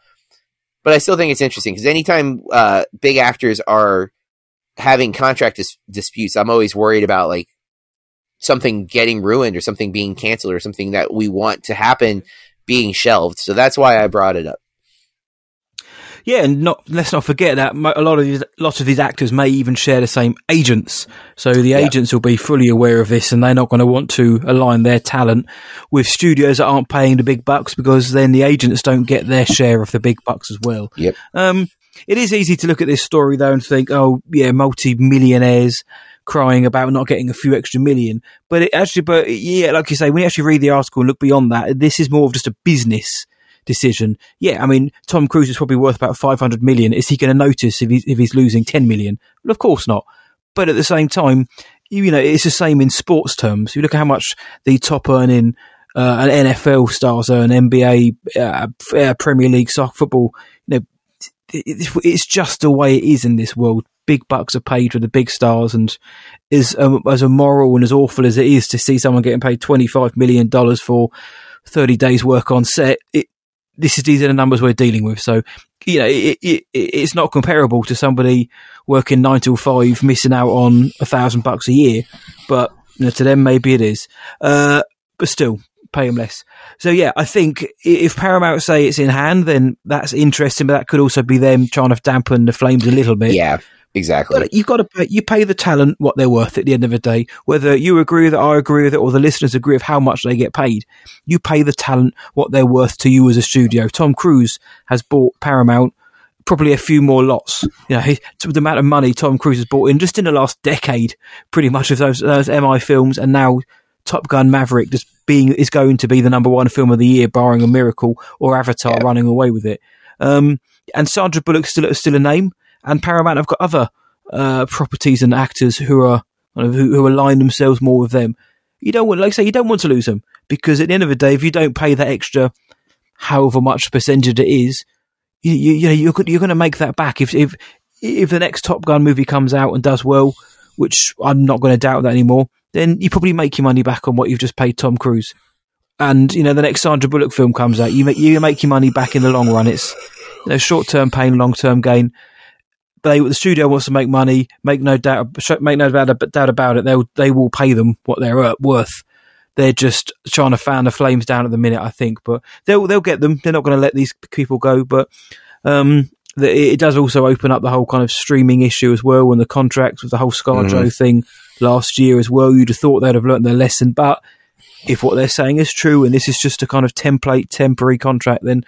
But I still think it's interesting because anytime uh, big actors are having contract dis- disputes, I'm always worried about like something getting ruined or something being canceled or something that we want to happen being shelved. So that's why I brought it up. Yeah, and not let's not forget that a lot of these, lots of these actors may even share the same agents. So the agents will be fully aware of this, and they're not going to want to align their talent with studios that aren't paying the big bucks because then the agents don't get their share of the big bucks as well. Yep. Um, it is easy to look at this story though and think, oh yeah, multi-millionaires crying about not getting a few extra million. But it actually, but yeah, like you say, when you actually read the article and look beyond that, this is more of just a business decision. Yeah, I mean, Tom Cruise is probably worth about 500 million. Is he going to notice if he's, if he's losing 10 million? Well, of course not. But at the same time, you, you know, it's the same in sports terms. You look at how much the top earning uh, NFL stars earn, NBA, uh, Premier League soccer, football. You know, it, it's just the way it is in this world. Big bucks are paid for the big stars, and as um, as immoral and as awful as it is to see someone getting paid twenty five million dollars for thirty days work on set, it, this is these are the numbers we're dealing with. So you know, it, it, it's not comparable to somebody working nine till five, missing out on a thousand bucks a year. But you know, to them, maybe it is. Uh, but still, pay them less. So yeah, I think if Paramount say it's in hand, then that's interesting. But that could also be them trying to dampen the flames a little bit. Yeah. Exactly. But you've got to pay, you pay the talent what they're worth at the end of the day. Whether you agree with it, I agree with it, or the listeners agree with how much they get paid, you pay the talent what they're worth to you as a studio. Tom Cruise has bought Paramount probably a few more lots. You know, he, the amount of money Tom Cruise has bought in just in the last decade, pretty much of those, those MI films, and now Top Gun Maverick just being is going to be the number one film of the year, barring a miracle or Avatar yeah. running away with it. Um, and Sandra Bullock still still a name and Paramount have got other uh, properties and actors who are who, who align themselves more with them. You don't want, like I say, you don't want to lose them because at the end of the day, if you don't pay that extra, however much percentage it is, you, you, you know you're you're going to make that back if if if the next Top Gun movie comes out and does well, which I'm not going to doubt that anymore. Then you probably make your money back on what you've just paid Tom Cruise. And you know the next Sandra Bullock film comes out, you make you make your money back in the long run. It's you know, short term pain, long term gain they the studio wants to make money. Make no doubt, make no doubt, about it. They they will pay them what they're worth. They're just trying to fan the flames down at the minute, I think. But they'll they'll get them. They're not going to let these people go. But um, the, it does also open up the whole kind of streaming issue as well, and the contracts with the whole ScarJo mm-hmm. thing last year as well. You'd have thought they'd have learned their lesson, but if what they're saying is true, and this is just a kind of template, temporary contract, then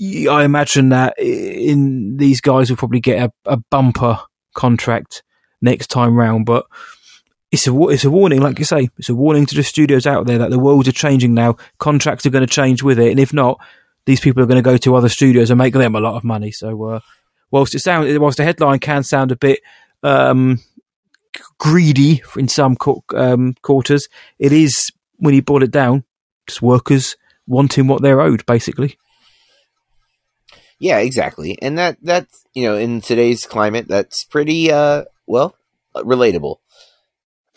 I imagine that in these guys will probably get a, a bumper contract next time round, but it's a it's a warning, like you say, it's a warning to the studios out there that the worlds are changing now. Contracts are going to change with it, and if not, these people are going to go to other studios and make them a lot of money. So, uh, whilst it sounds, whilst the headline can sound a bit um, greedy in some um, quarters, it is when you boil it down, just workers wanting what they're owed, basically. Yeah, exactly. And that that's you know in today's climate that's pretty uh well relatable.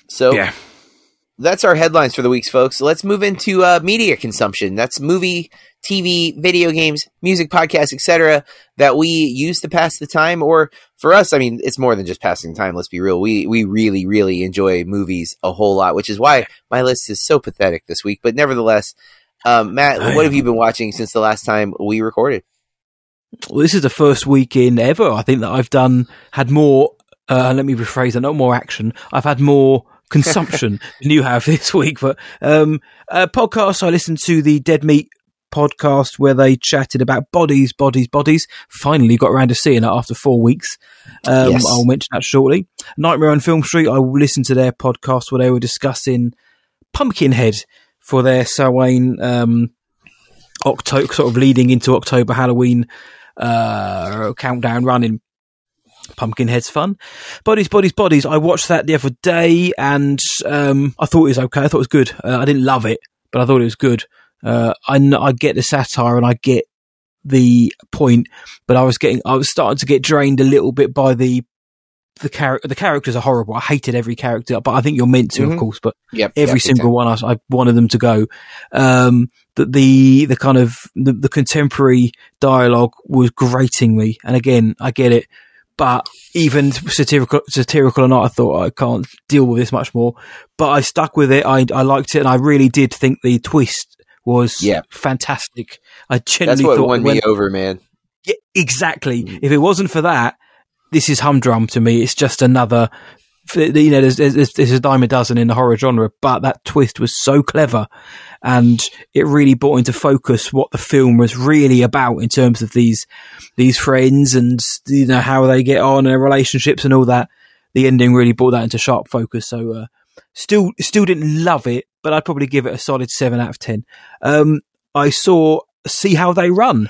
So yeah. That's our headlines for the weeks, folks. let's move into uh, media consumption. That's movie, TV, video games, music, podcasts, etc. That we use to pass the time. Or for us, I mean, it's more than just passing time. Let's be real. We we really really enjoy movies a whole lot, which is why my list is so pathetic this week. But nevertheless, um, Matt, what have you been watching since the last time we recorded? Well, this is the first week in ever. I think that I've done had more. Uh, let me rephrase that. Not more action. I've had more consumption than you have this week. But um, uh, podcast. I listened to the Dead Meat podcast where they chatted about bodies, bodies, bodies. Finally got around to seeing it after four weeks. Um, yes. I'll mention that shortly. Nightmare on Film Street. I listened to their podcast where they were discussing Pumpkinhead for their Samhain um, October, sort of leading into October Halloween uh, countdown running. Pumpkinhead's fun. Bodies, bodies, bodies. I watched that the other day, and um, I thought it was okay. I thought it was good. Uh, I didn't love it, but I thought it was good. Uh, I I get the satire and I get the point, but I was getting I was starting to get drained a little bit by the the character. The characters are horrible. I hated every character, but I think you're meant to, Mhm. of course. But Yep. every yep, single one I, I wanted them to go. Um, the, the, the kind of, the, the contemporary dialogue was grating me. And again, I get it, but even satirical, satirical or not, I thought I can't deal with this much more, but I stuck with it. I, I liked it and I really did think the twist was Yeah. fantastic. I genuinely That's what thought won when- me over, man. yeah, exactly. Mm. If it wasn't for that, this is humdrum to me. It's just another, you know, there's, there's, there's a dime a dozen in the horror genre, but that twist was so clever and it really brought into focus what the film was really about in terms of these, these friends and, you know, how they get on and their relationships and all that. The ending really brought that into sharp focus. So, uh, still, still didn't love it, but I'd probably give it a solid seven out of 10. Um, I saw See How They Run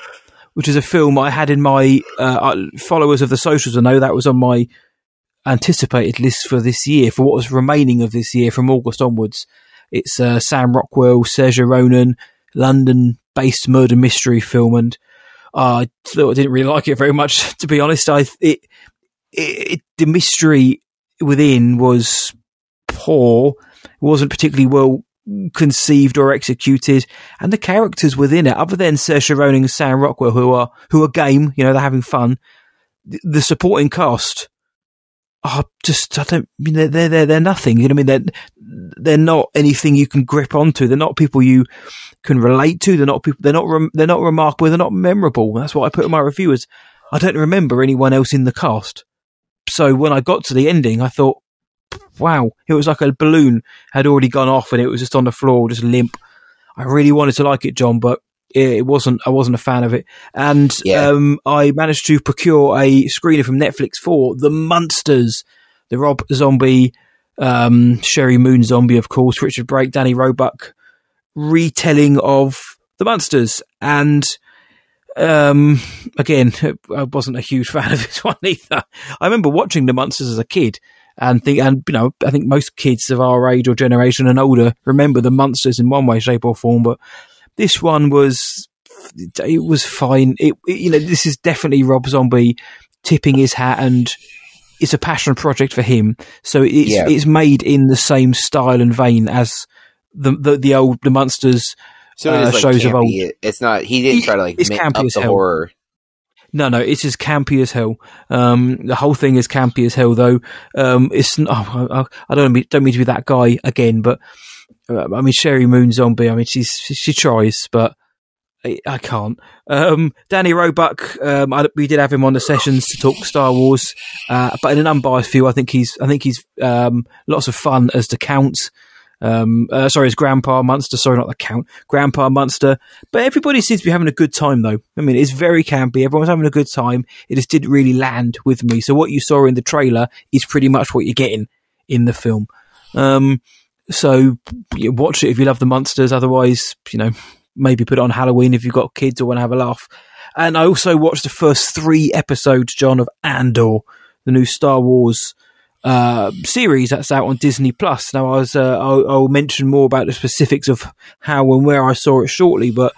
which is a film I had in my uh, followers of the socials. I know that was on my anticipated list for this year, for what was remaining of this year from August onwards. It's uh, Sam Rockwell, Saoirse Ronan, London-based murder mystery film, and uh, I didn't really like it very much. To be honest, I it, it, the mystery within was poor. It wasn't particularly well conceived or executed, and the characters within it, other than Saoirse Ronan and Sam Rockwell, who are who are game, you know, they're having fun. The supporting cast are just I don't mean they're they're they're, they're nothing. You know what I mean? They're they're not anything you can grip onto. They're not people you can relate to. They're not people. They're not rem- they're not remarkable. They're not memorable. That's what I put in my reviewers. I don't remember anyone else in the cast. So when I got to the ending, I thought, wow, it was like a balloon had already gone off and it was just on the floor, just limp. I really wanted to like it, John, but it wasn't. I wasn't a fan of it, and Yeah. um, I managed to procure a screener from Netflix for The Munsters, the Rob Zombie, um, Sheri Moon Zombie, of course, Richard Brake, Danny Roebuck retelling of The Munsters, and um, again, I wasn't a huge fan of this one either. I remember watching The Munsters as a kid and think, and you know, I think most kids of our age or generation and older remember the Munsters in one way, shape, or form. But this one was, it was fine. It, it- you know, this is definitely Rob Zombie tipping his hat, and it's a passion project for him. So it's Yeah. it's made in the same style and vein as the the, the old the Munsters. So Uh, like shows of old. It's not. He didn't try to like It's make campy up as the hell. horror. No, no, it's as campy as hell. Um, the whole thing is campy as hell, though. Um, it's oh, I, I don't mean, don't mean to be that guy again, but I mean Sheri Moon Zombie. I mean she's she, tries, but I, I can't. Um, Danny Roebuck. Um, I, we did have him on the sessions to talk Star Wars, uh, but in an unbiased view, I think he's I think he's um, lots of fun as the Count. Um, uh, sorry, his Grandpa Munster. Sorry, not the Count. Grandpa Munster. But everybody seems to be having a good time, though. I mean, it's very campy. Everyone's having a good time. It just didn't really land with me. So what you saw in the trailer is pretty much what you're getting in the film. Um, so you watch it if you love the Munsters. Otherwise, you know, maybe put it on Halloween if you've got kids or want to have a laugh. And I also watched the first three episodes, John, of Andor, the new Star Wars uh, series that's out on Disney Plus. Now, I was uh, I'll, I'll mention more about the specifics of how and where I saw it shortly, but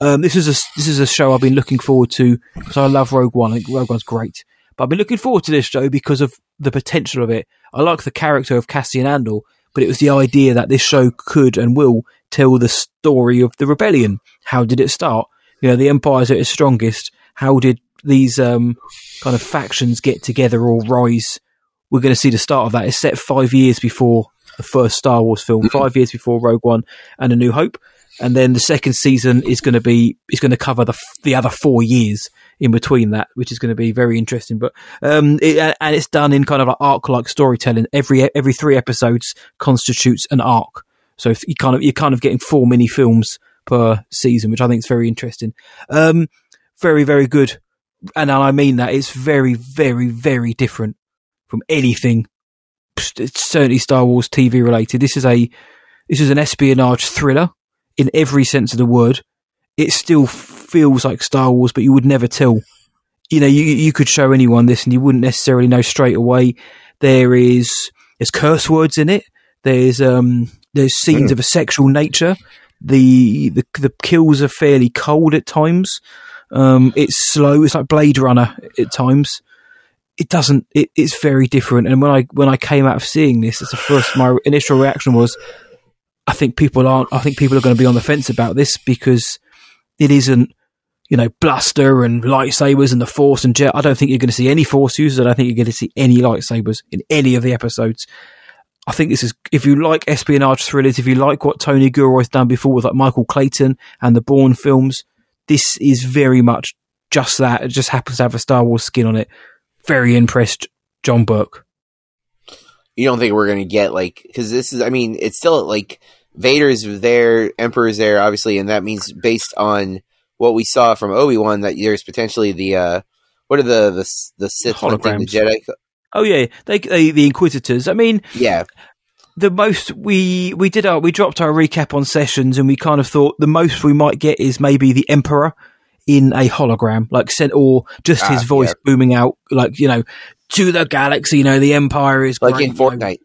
um, this is a this is a show I've been looking forward to because I love Rogue One. I think Rogue One's great, but I've been looking forward to this show because of the potential of it. I like the character of Cassian Andor, but it was the idea that this show could and will tell the story of the rebellion. How did it start? You know, the Empire's at its strongest. How did these um, kind of factions get together or rise? We're going to see the start of that. It's set five years before the first Star Wars film, five years before Rogue One and A New Hope, and then the second season is going to be is going to cover the the other four years in between that, which is going to be very interesting. But um, it, and it's done in kind of like arc like storytelling. Every every three episodes constitutes an arc, so you kind of you're kind of getting four mini films per season, which I think is very interesting. Um, very very good, and I mean that it's very very very different from anything. It's certainly Star Wars TV related. This is a this is an espionage thriller in every sense of the word. It's still feels like Star Wars, but you would never tell you know, you you could show anyone this and you wouldn't necessarily know straight away. There is there's curse words in it. There's um there's scenes Mm. of a sexual nature. The the the kills are fairly cold at times. Um, it's slow. It's like Blade Runner at times. It doesn't. It, it's very different. And when I when I came out of seeing this, it's the first. My initial reaction was, I think people aren't. I think people are going to be on the fence about this because it isn't. You know, bluster and lightsabers and the Force and jet. I don't think you're going to see any Force users. I don't think you're going to see any lightsabers in any of the episodes. I think this is if you like espionage thrillers, if you like what Tony Gilroy's done before with like Michael Clayton and the Bourne films, this is very much just that. It just happens to have a Star Wars skin on it. Very impressed, John Burke. You don't think we're going to get like because this is? I mean, it's still like Vader's there, Emperor's there, obviously, and that means based on what we saw from Obi Wan that there's potentially the uh what are the the the Sith thing, the Jedi? Oh yeah, they, they the Inquisitors. I mean, Yeah, the most we we did our we dropped our recap on sessions, and we kind of thought the most we might get is maybe the Emperor in a hologram, like sent or just his Ah, voice yeah. booming out, like you know, to the galaxy. You know, the Empire is like great, in you know. Fortnite.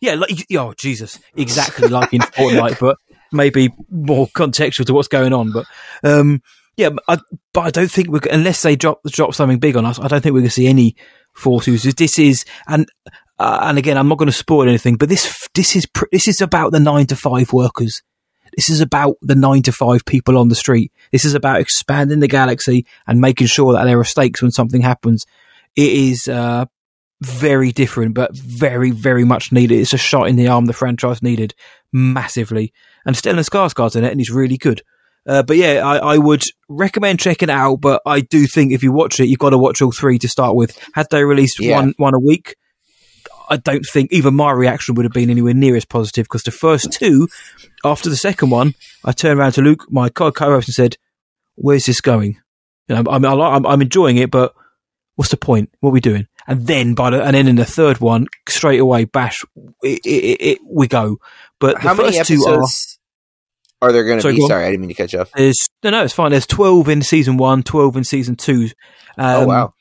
Yeah, like oh Jesus, exactly like in Fortnite, but maybe more contextual to what's going on. But um, yeah, I, but I don't think we're unless they drop drop something big on us. I don't think we're going to see any force users. This is and uh, and again, I'm not going to spoil anything, but this this is pr- this is about the nine to five workers. This is about the nine to five people on the street. This is about expanding the galaxy and making sure that there are stakes when something happens. It is uh, very different, but very, very much needed. It's a shot in the arm the franchise needed massively. And Stellan Skarsgård's in it, and he's really good. Uh, but yeah, I, I would recommend checking it out. But I do think if you watch it, you've got to watch all three to start with. Had they released Yeah. one one a week, I don't think even my reaction would have been anywhere near as positive because the first two, after the second one, I turned around to Luke, my co- co-host, and said, "Where's this going? You know, I'm, I'm, I'm enjoying it, but what's the point? What are we doing?" And then by the, and then in the third one, straight away, bash, it, it, it, we go. But the How many first two are episodes are there going to Sorry, be? go. Sorry, I didn't mean to catch up. there's no no it's fine. There's twelve in season one, 12 in season two. Um, oh wow,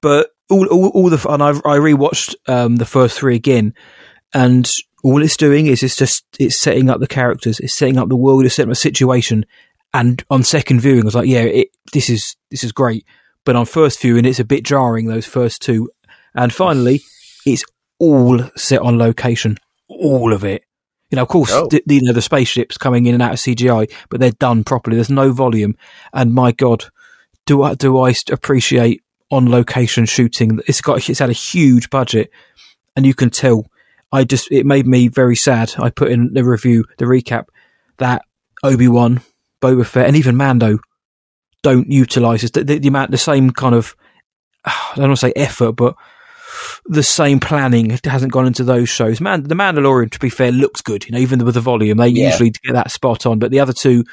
but all all, all the and I I rewatched um, the first three again, and all it's doing is it's just it's setting up the characters, it's setting up the world, it's setting up a situation. And on second viewing, I was like, yeah, it, this is this is great. But on first viewing, it's a bit jarring those first two. And finally, it's all set on location, all of it. You know, of course, Oh. the, you know the spaceships coming in and out of CGI, but they're done properly. There's no volume, and my God, do I do I appreciate on location shooting? It's got it's had a huge budget, and you can tell. I just it made me very sad. I put in the review, the recap, that Obi Wan, Boba Fett, and even Mando don't utilize. The, the, the amount, the same kind of I don't want to say effort, but the same planning hasn't gone into those shows. Man, the Mandalorian, to be fair, looks good. You know, even with the volume, they Yeah. usually get that spot on. But the other two,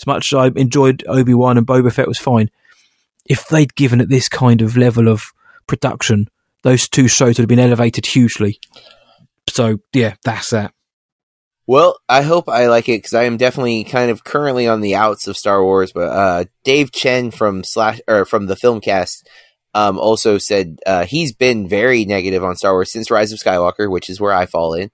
as much as I enjoyed Obi Wan and Boba Fett, was fine. If they'd given it this kind of level of production, those two shows would have been elevated hugely. So yeah, that's that. Well, I hope I like it because I am definitely kind of currently on the outs of Star Wars. But uh, Dave Chen from slash or from the Filmcast um, also said uh, he's been very negative on Star Wars since Rise of Skywalker, which is where I fall in.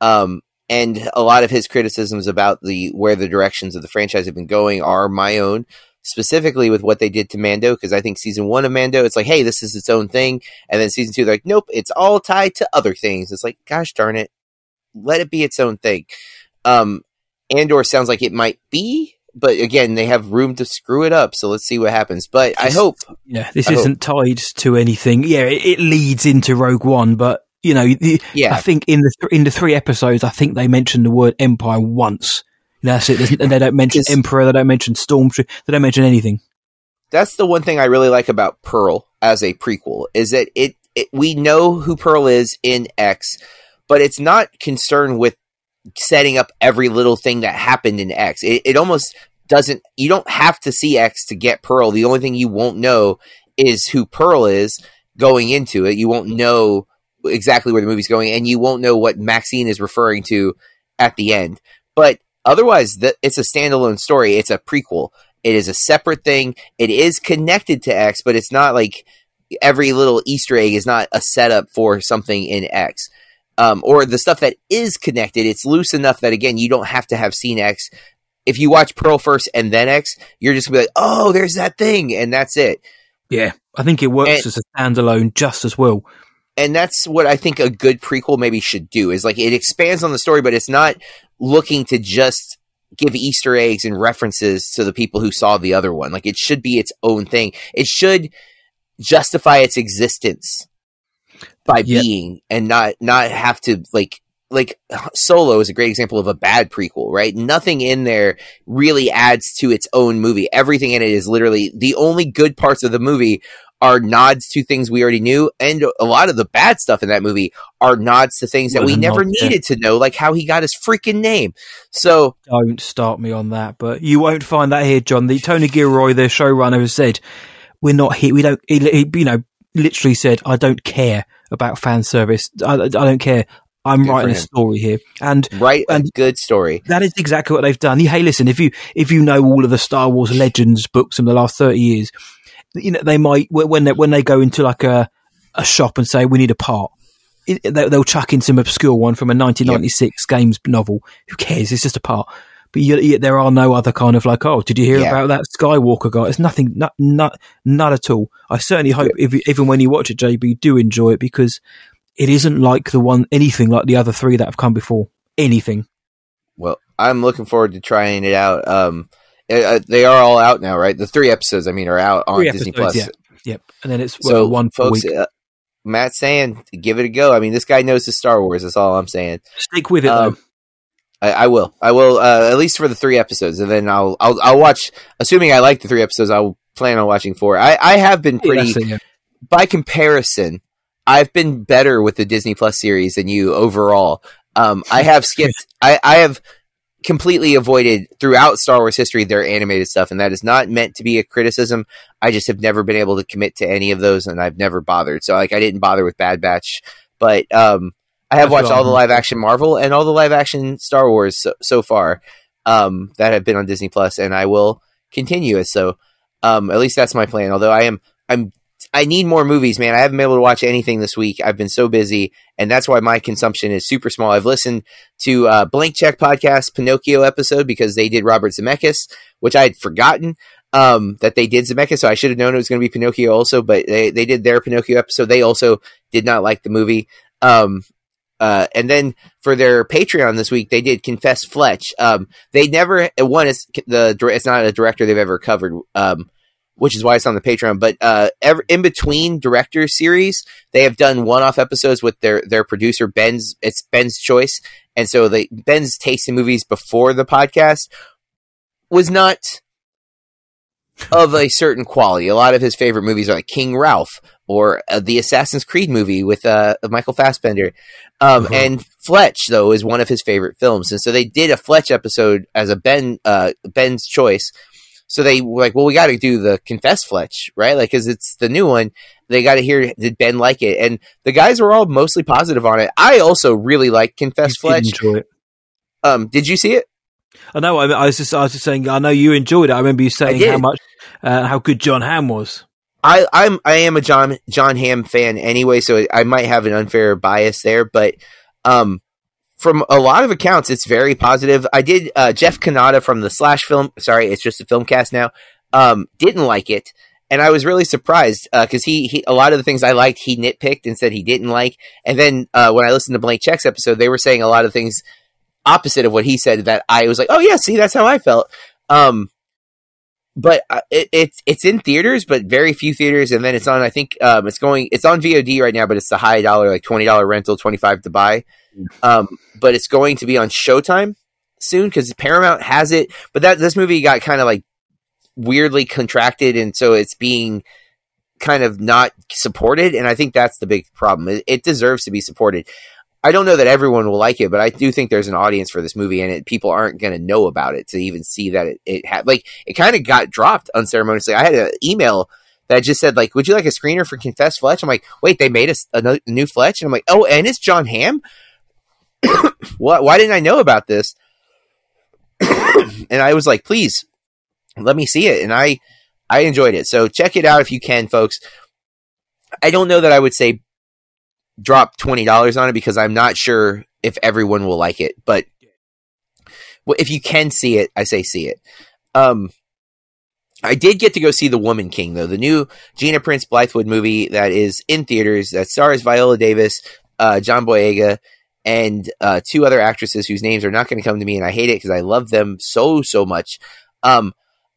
Um, and a lot of his criticisms about the where the directions of the franchise have been going are my own, specifically with what they did to Mando. Because I think season one of Mando, it's like, hey, this is its own thing, and then season two, they're like, nope, it's all tied to other things. It's like, gosh darn it, let it be its own thing. Um, Andor sounds like it might be, but again, they have room to screw it up. So let's see what happens. But I hope Yeah, this I isn't tied to anything. Yeah, it, it leads into Rogue One, but you know, the, Yeah. I think in the th- in the three episodes, I think they mentioned the word Empire once. That's it. And they don't mention Emperor. They don't mention Stormtrooper. They don't mention anything. that's the one thing I really like about Pearl as a prequel is that it, it we know who Pearl is in X, but it's not concerned with setting up every little thing that happened in X. It, it almost doesn't. You don't have to see X to get Pearl. The only thing you won't know is who Pearl is going into it. You won't know exactly where the movie's going, and you won't know what Maxine is referring to at the end. But otherwise, the, it's a standalone story. It's a prequel, It is a separate thing. It is connected to X, but it's not like every little Easter egg is not a setup for something in X. Um, or the stuff that is connected, it's loose enough that again, you don't have to have seen X. If you watch Pearl first and then X, you're just gonna be like, "Oh, there's that thing," and that's it. Yeah, I think it works And- as a standalone just as well. and that's what I think a good prequel maybe should do is like it expands on the story, but it's not looking to just give Easter eggs and references to the people who saw the other one. Like it should be its own thing. It should justify its existence by Yeah. being and not not have to like like Solo is a great example of a bad prequel, right? Nothing in there really adds to its own movie. Everything in it is literally the only good parts of the movie are nods to things we already knew, and a lot of the bad stuff in that movie are nods to things that we never needed to know, like how he got his freaking name. So Don't start me on that, but you won't find that here, John. The Tony Gilroy, the showrunner, has said we're not here. We don't. He, he, you know, literally said, "I don't care about fan service. I, I don't care. I'm Good writing a story here." And write a And- good story. that is exactly what they've done. Hey, listen, if you if you know all of the Star Wars Legends books from the last thirty years, you know they might when they when they go into like a a shop and say we need a part. It, they- they'll chuck in some obscure one from a 1996 games novel. Who cares? It's just a part. But yet, there are no other kind of like, oh, did you hear Yeah. about that Skywalker guy? It's nothing, not, not, not at all. I certainly hope, if, even when you watch it, JB, you do enjoy it because it isn't like the one, anything like the other three that have come before. Anything. Well, I'm looking forward to trying it out. Um, uh, they are all out now, right? The three episodes, I mean, are out on Three Disney episodes, Plus. yeah. Yep. And then it's So, well, one per folks, week. uh, Matt saying, give it a go. I mean, this guy knows his Star Wars. That's all I'm saying. Stick with it um, though. I, I will. I will. Uh, at least for the three episodes, and then I'll. I'll. I'll watch. Assuming I like the three episodes, I'll plan on watching four. I. I have been pretty. yeah. by comparison, I've been better with the Disney Plus series than you overall. Um, I have skipped. I, I have completely avoided throughout Star Wars history their animated stuff, and that is not meant to be a criticism. I just have never been able to commit to any of those, and I've never bothered. So, like, I didn't bother with Bad Batch, but um, I have watched all the live action Marvel and all the live action Star Wars so, so far um, that have been on Disney Plus, and I will continue it. So, um, at least that's my plan. Although I am, I'm I need more movies, man. I haven't been able to watch anything this week. I've been so busy, and that's why my consumption is super small. I've listened to uh, Blank Check podcast Pinocchio episode because they did Robert Zemeckis, which I had forgotten um, that they did Zemeckis, so I should have known it was going to be Pinocchio also. But they they did their Pinocchio episode. They also did not like the movie. Um, uh, and then for their Patreon this week, they did Confess Fletch. Um, they never one is the it's not a director they've ever covered. Um, which is why it's on the Patreon. But uh, ever, in between director series, they have done one-off episodes with their their producer Ben's. It's Ben's choice, and so they Ben's taste in movies before the podcast was not of a certain quality. A lot of his favorite movies are like King Ralph or uh, the Assassin's Creed movie with uh, Michael Fassbender. Um, Uh-huh. And Fletch, though, is one of his favorite films, and so they did a Fletch episode as a Ben uh, Ben's choice. So they were like, well, we got to do the Confess Fletch, right? Like, because it's the new one. They got to hear did Ben like it, and the guys were all mostly positive on it. I also really like Confess Fletch. enjoy it. Um, did you see it? I know. I, I was just, I was just saying. I know you enjoyed it. I remember you saying how much, uh, how good Jon Hamm was. I, I'm I am a John Jon Hamm fan anyway, so I might have an unfair bias there, but um, from a lot of accounts, it's very positive. I did uh, Jeff Cannata from the Slash film. Sorry, it's just a Filmcast now. Um, didn't like it, and I was really surprised because he, he a lot of the things I liked he nitpicked and said he didn't like, and then uh, when I listened to Blank Checks episode, they were saying a lot of things opposite of what he said that I was like, oh yeah, see that's how I felt. Um, but uh, it, it's it's in theaters, but very few theaters, and then it's on. I think um, it's going. It's on VOD right now, but it's the high dollar, like twenty dollar rental, twenty five to buy. Um, but it's going to be on Showtime soon because Paramount has it. But that this movie got kind of like weirdly contracted, and so it's being kind of not supported. And I think that's the big problem. It, it deserves to be supported. I don't know that everyone will like it, but I do think there's an audience for this movie, and it, people aren't going to know about it to even see that it, it had like it kind of got dropped unceremoniously. I had an email that just said like, "Would you like a screener for Confess Fletch?" I'm like, "Wait, they made a, a new Fletch," and I'm like, "Oh, and it's Jon Hamm." what? Why didn't I know about this? and I was like, "Please, let me see it, and I I enjoyed it. So check it out if you can, folks. I don't know that I would say drop twenty dollars on it because I'm not sure if everyone will like it, but if you can see it, I say see it. Um, I did get to go see The Woman King though, the new Gina Prince Bythewood movie that is in theaters that stars Viola Davis, uh, John Boyega, and uh, two other actresses whose names are not going to come to me, and I hate it because I love them so so much. Um,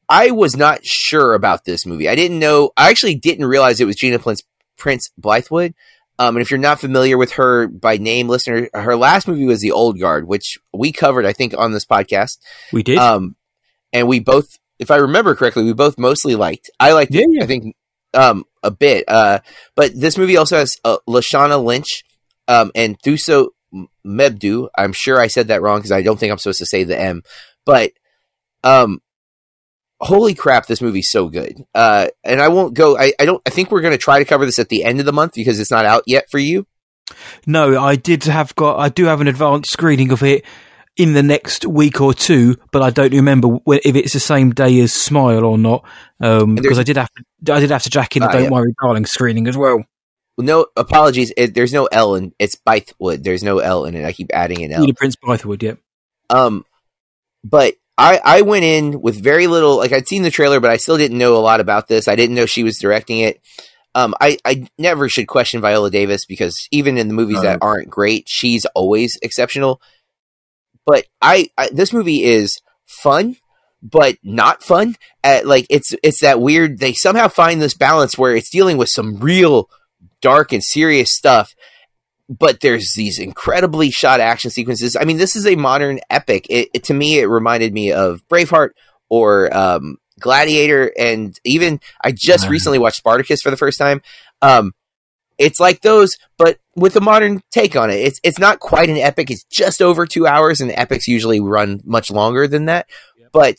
I was not sure about this movie. I didn't know. I actually didn't realize it was Gina Prince, Prince Bythewood. Um, and if you're not familiar with her by name, listener, her last movie was The Old Guard, which we covered, I think, on this podcast. We did. Um, and we both, if I remember correctly, we both mostly liked. I liked Yeah, it, yeah. I think, um, a bit. Uh, but this movie also has uh, Lashana Lynch um, and Thuso Mbedu. I'm sure I said that wrong because I don't think I'm supposed to say the M. But um, holy crap, this movie's so good. Uh, and I won't go. I, I don't. I think we're going to try to cover this at the end of the month because it's not out yet for you. No, I did have got. I do have an advanced screening of it in the next week or two, but I don't remember if it's the same day as Smile or not. Um, because I did have I did have to jack in the Ah, Don't yeah. Worry Darling screening as well. No apologies. It, there's no L in it's Bythewood. There's no L in it. I keep adding an L. Peter Prince Bythewood, yeah. Um, but I I went in with very little. Like I'd seen the trailer, but I still didn't know a lot about this. I didn't know she was directing it. Um, I I never should question Viola Davis because even in the movies that aren't great, she's always exceptional. But I, I this movie is fun, but not fun. At, like it's it's that weird. They somehow find this balance where it's dealing with some real dark and serious stuff but there's these incredibly shot action sequences. I mean, this is a modern epic. It, it- to me, it reminded me of Braveheart or um, Gladiator, and even I just Wow. recently watched Spartacus for the first time. Um, it's like those, but with a modern take on it. It's it's not quite an epic. It's just over two hours, and epics usually run much longer than that. But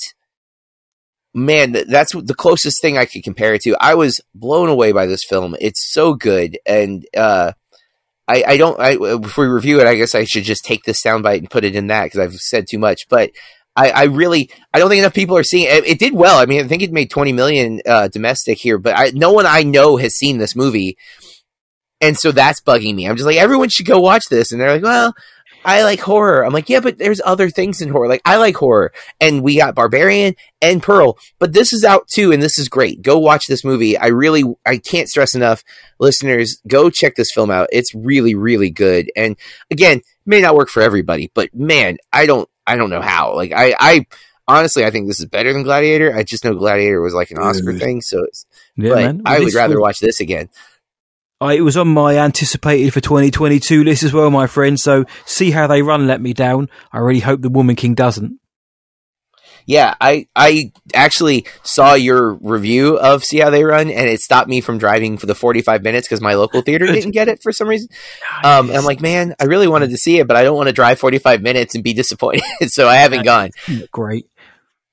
man, th- that's the closest thing I could compare it to. I was blown away by this film. It's so good, and uh, I, I don't. I, if we review it, I guess I should just take this soundbite and put it in that because I've said too much. But I, I really, I don't think enough people are seeing it. It did well. I mean, I think it made twenty million uh, domestic here, but I, no one I know has seen this movie, and so that's bugging me. I'm just like, everyone should go watch this, and they're like, well. I like horror. I'm like, yeah, but there's other things in horror. Like, I like horror, and we got Barbarian and Pearl, but this is out too, and this is great. Go watch this movie. I really, I can't stress enough listeners, go check this film out. It's really, really good. And again, may not work for everybody, but man, I don't, I don't know how. Like, I, I honestly, I think this is better than Gladiator. I just know Gladiator was like an Oscar Dude. thing, so it's, Yeah, but man. I would rather watch this again. I, it was on my anticipated for 2022 list as well, my friend. So see how they run let me down. I really hope the Woman King doesn't. Yeah, I, I actually saw your review of See How They Run, and it stopped me from driving for the 45 minutes because my local theater didn't get it for some reason. Um, I'm like, man, I really wanted to see it, but I don't want to drive 45 minutes and be disappointed. so I haven't gone. great.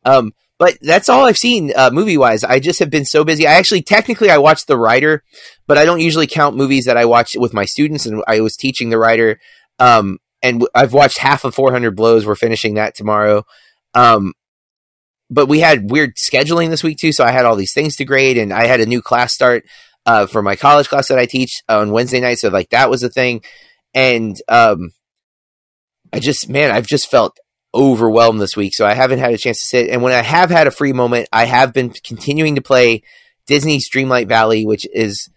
Um, but that's all I've seen uh, movie wise. I just have been so busy. I actually technically I watched The Writer, but I don't usually count movies that I watch with my students. And I was teaching The Writer, um, and I've watched half of 400 Blows. We're finishing that tomorrow. Um, but we had weird scheduling this week too, so I had all these things to grade, and I had a new class start uh, for my college class that I teach on Wednesday night. So like that was a thing, and um, I just man, I've just felt overwhelmed this week, so I haven't had a chance to sit. And when I have had a free moment, I have been continuing to play Disney's Dreamlight Valley, which is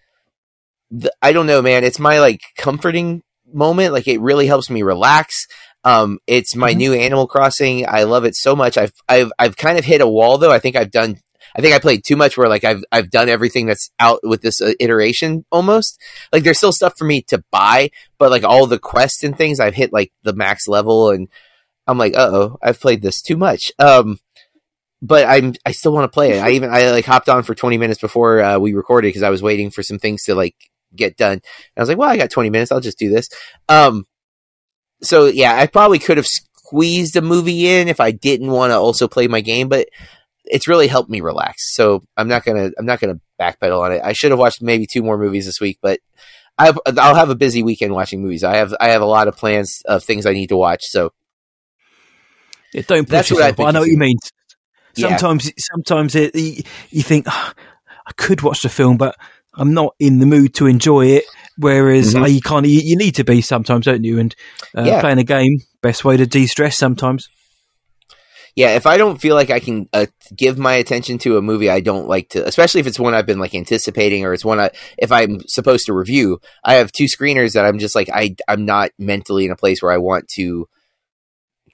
the, I don't know, man. It's my like comforting moment. Like it really helps me relax. Um, it's my Mhm. new Animal Crossing. I love it so much. I've I've I've kind of hit a wall though. I think I've done. I think I played too much. Where like I've I've done everything that's out with this uh, iteration almost. Like there's still stuff for me to buy, but like all the quests and things, I've hit like the max level, and I'm like, uh oh, I've played this too much. Um, but I'm I still want to play it. I even I like hopped on for 20 minutes before uh, we recorded because I was waiting for some things to like get done. And I was like, well, I got 20 minutes. I'll just do this. Um, so yeah, I probably could have squeezed a movie in if I didn't want to also play my game, but it's really helped me relax. So I'm not gonna I'm not gonna backpedal on it. I should have watched maybe two more movies this week, but I I'll have a busy weekend watching movies. I have I have a lot of plans of things I need to watch. So Yeah, don't push That's what yourself. I I know what you mean. Yeah. Sometimes, sometimes it, you, think "Ah, I could watch the film, but I'm not in the mood to enjoy it. Whereas Mhm. uh, you can't, you, you need to be sometimes, don't you? And uh, Yeah. playing a game, best way to de-stress sometimes. yeah, if I don't feel like I can uh, give my attention to a movie, I don't like to, especially if it's one I've been like anticipating or it's one I, if I'm supposed to review. I have two screeners that I'm just like I I'm not mentally in a place where I want to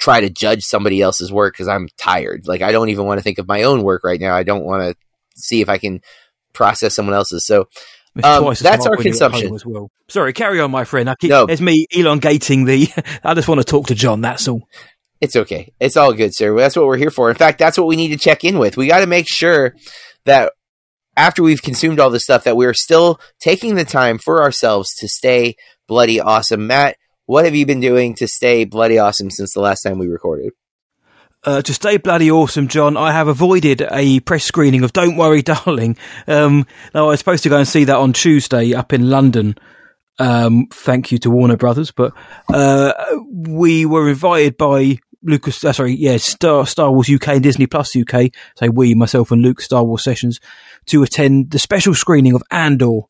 try to judge somebody else's work because I'm tired. Like I don't even want to think of my own work right now. I don't want to see if I can process someone else's. So Um, that's our when you're at home consumption. as well. Sorry, carry on, my friend. I keep, No. It's me elongating the. I just want to talk to John. That's all. It's okay. It's all good, sir. That's what we're here for. In fact, that's what we need to check in with. We got to make sure that after we've consumed all this stuff, that we're still taking the time for ourselves to stay bloody awesome. Matt, what have you been doing to stay bloody awesome since the last time we recorded? Uh, to stay bloody awesome, John, I have avoided a press screening of Don't Worry, Darling. Um, now, I was supposed to go and see that on Tuesday up in London. Um, thank you to Warner Brothers, but uh, we were invited by Lucas. Uh, sorry, yeah, Star Star Wars UK and Disney Plus UK. So we, myself, and Luke Star Wars sessions to attend the special screening of Andor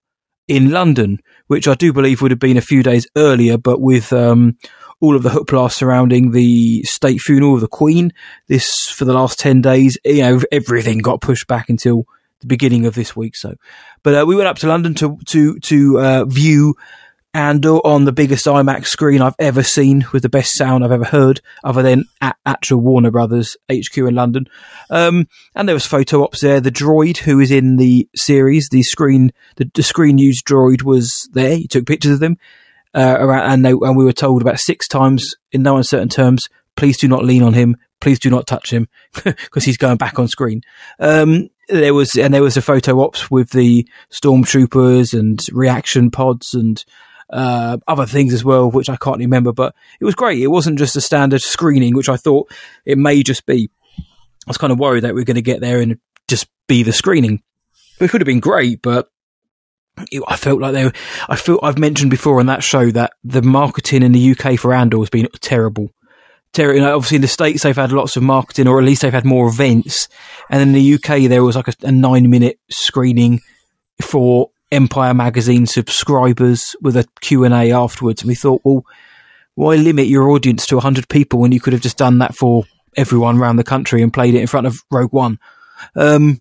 in London, which I do believe would have been a few days earlier, but with um, all of the hoopla surrounding the state funeral of the Queen, this for the last ten days, you know, everything got pushed back until the beginning of this week. So, but uh, we went up to London to to to uh, view Andor on the biggest IMAX screen I've ever seen, with the best sound I've ever heard, other than at actual Warner Brothers HQ in London. Um, and there was photo ops there. The droid who is in the series, the screen, the, the screen used droid was there. He took pictures of them. Uh, around, and, they, and we were told about six times in no uncertain terms, please do not lean on him. Please do not touch him because he's going back on screen. Um, there was, and there was a photo ops with the stormtroopers and reaction pods and, uh, other things as well, which I can't remember, but it was great. It wasn't just a standard screening, which I thought it may just be. I was kind of worried that we are going to get there and just be the screening. It could have been great, but it, I felt like they. I feel I've mentioned before on that show that the marketing in the UK for Andor has been terrible. Terrible. You know, obviously, in the states they've had lots of marketing, or at least they've had more events. And in the UK, there was like a, a nine-minute screening for Empire magazine subscribers with a Q and A afterwards. And we thought, well, why limit your audience to hundred people when you could have just done that for everyone around the country and played it in front of Rogue One? Um,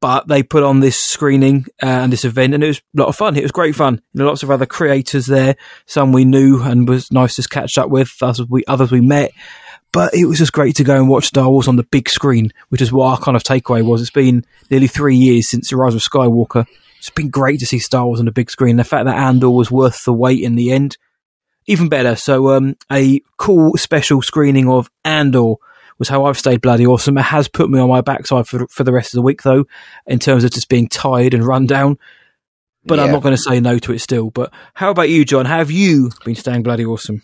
but they put on this screening uh, and this event, and it was a lot of fun. It was great fun. There were lots of other creators there, some we knew and was nice to catch up with. Others we others we met, but it was just great to go and watch Star Wars on the big screen, which is what our kind of takeaway was. It's been nearly three years since the Rise of Skywalker. It's been great to see Star Wars on the big screen. The fact that Andor was worth the wait in the end, even better. So, um, a cool special screening of Andor was how I've stayed bloody awesome. It has put me on my backside for, for the rest of the week, though, in terms of just being tired and run down. But I'm not going to say no to it still. But how about you, John? How have you been staying bloody awesome?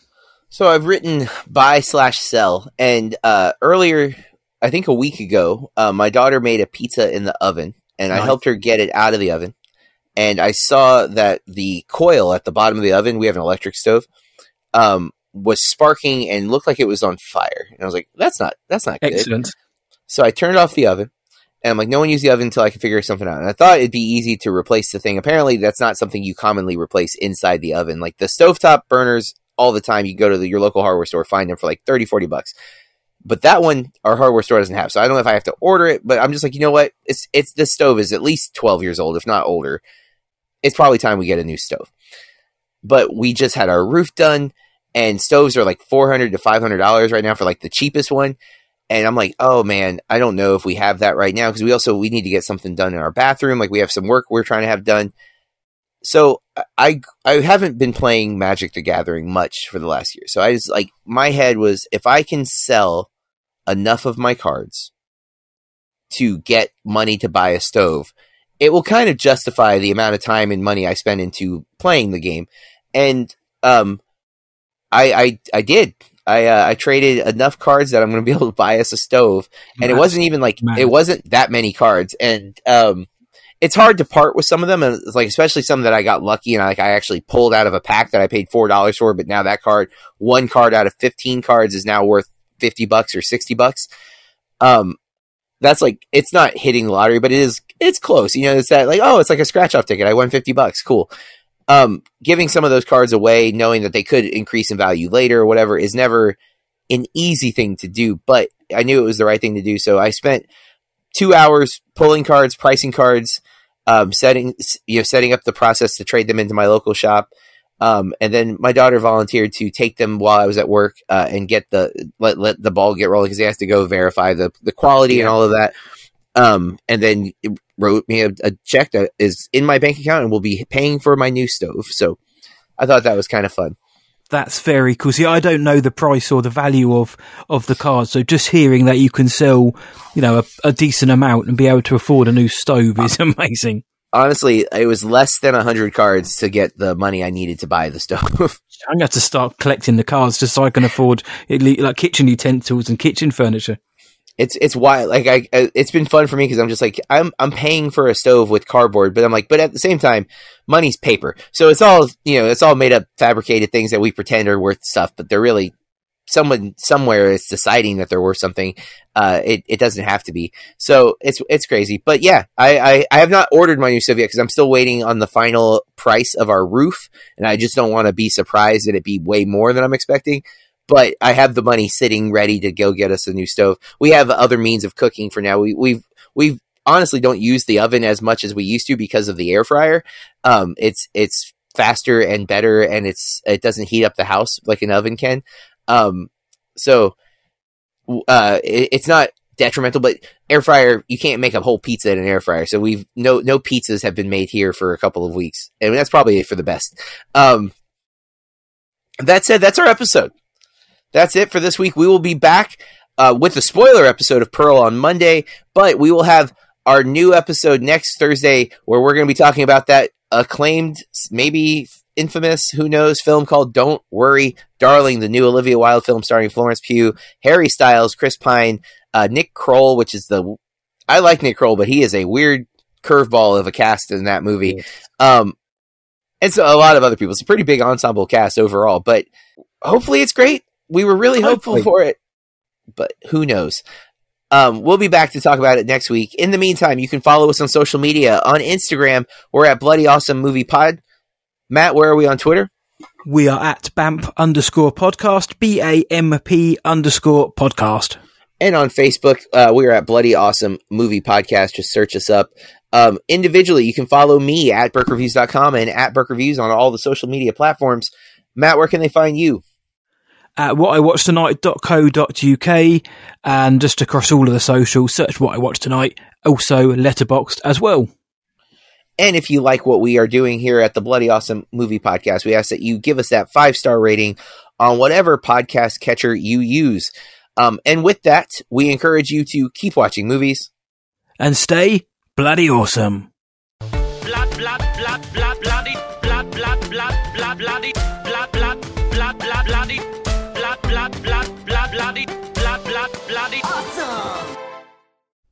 So I've written buy slash sell, and uh, earlier, I think a week ago, uh, my daughter made a pizza in the oven, and I helped her get it out of the oven. And I saw that the coil at the bottom of the oven, we have an electric stove, um, was sparking and looked like it was on fire. And I was like, "That's not that's not good." Excellent. So I turned off the oven, and I'm like, "No one use the oven until I can figure something out." And I thought it'd be easy to replace the thing. Apparently, that's not something you commonly replace inside the oven. Like the stovetop burners, all the time you go to the, your local hardware store, find them for like 30, 40 bucks. But that one, our hardware store doesn't have. So I don't know if I have to order it. But I'm just like, you know what? It's it's this stove is at least 12 years old, if not older. It's probably time we get a new stove. But we just had our roof done, and stoves are like 400 to 500 dollars right now for like the cheapest one and I'm like, oh man, I don't know if we have that right now because we also we need to get something done in our bathroom. Like we have some work we're trying to have done. So I I haven't been playing Magic the Gathering much for the last year. So I just like my head was if I can sell enough of my cards to get money to buy a stove, it will kind of justify the amount of time and money I spend into playing the game. And um I I I did. I uh, I traded enough cards that I'm going to be able to buy us a stove, and it wasn't even like Mad. it wasn't that many cards, and um, it's hard to part with some of them, and it's like especially some that I got lucky and I, like I actually pulled out of a pack that I paid four dollars for, but now that card, one card out of fifteen cards, is now worth fifty bucks or sixty bucks. Um, that's like it's not hitting the lottery, but it is it's close. You know, it's that like oh, it's like a scratch off ticket. I won fifty bucks. Cool. Um, giving some of those cards away, knowing that they could increase in value later or whatever, is never an easy thing to do. But I knew it was the right thing to do, so I spent two hours pulling cards, pricing cards, um, setting you know setting up the process to trade them into my local shop. Um, and then my daughter volunteered to take them while I was at work uh, and get the let, let the ball get rolling because he has to go verify the the quality and all of that. Um, and then wrote me a, a, check that is in my bank account and will be paying for my new stove. So I thought that was kind of fun. That's very cool. See, I don't know the price or the value of, of the card. So just hearing that you can sell, you know, a, a decent amount and be able to afford a new stove is amazing honestly, it was less than hundred cards to get the money I needed to buy the stove. I'm going to have to start collecting the cards just so I can afford like kitchen utensils and kitchen furniture. It's it's wild. Like I, it's been fun for me because I'm just like I'm I'm paying for a stove with cardboard, but I'm like, but at the same time, money's paper, so it's all you know, it's all made up, fabricated things that we pretend are worth stuff, but they're really someone somewhere is deciding that they're worth something. Uh, it, it doesn't have to be. So it's it's crazy. But yeah, I, I, I have not ordered my new stove yet because I'm still waiting on the final price of our roof, and I just don't want to be surprised that it be way more than I'm expecting. But I have the money sitting ready to go get us a new stove. We have other means of cooking for now. We we've we've honestly don't use the oven as much as we used to because of the air fryer. Um, it's it's faster and better, and it's it doesn't heat up the house like an oven can. Um, so uh, it, it's not detrimental, but air fryer you can't make a whole pizza in an air fryer. So we've no no pizzas have been made here for a couple of weeks, and that's probably for the best. Um, that said, that's our episode. That's it for this week. We will be back uh, with the spoiler episode of Pearl on Monday, but we will have our new episode next Thursday where we're going to be talking about that acclaimed, maybe infamous, who knows, film called Don't Worry, Darling, the new Olivia Wilde film starring Florence Pugh, Harry Styles, Chris Pine, uh, Nick Kroll, which is the. I like Nick Kroll, but he is a weird curveball of a cast in that movie. Um, and so a lot of other people. It's a pretty big ensemble cast overall, but hopefully it's great. We were really hopeful for it, but who knows? Um, we'll be back to talk about it next week. In the meantime, you can follow us on social media. On Instagram, we're at Bloody Awesome Movie Pod. Matt, where are we on Twitter? We are at BAMP underscore podcast, B A M P underscore podcast. And on Facebook, uh, we are at Bloody Awesome Movie Podcast. Just search us up. Um, individually, you can follow me at BurkeReviews.com and at Burke Reviews on all the social media platforms. Matt, where can they find you? At whatiwatchtonight.co.uk and just across all of the socials, search What I Watched Tonight, also Letterboxd as well. And if you like what we are doing here at the Bloody Awesome Movie Podcast, we ask that you give us that five star rating on whatever podcast catcher you use. Um, and with that, we encourage you to keep watching movies and stay bloody awesome.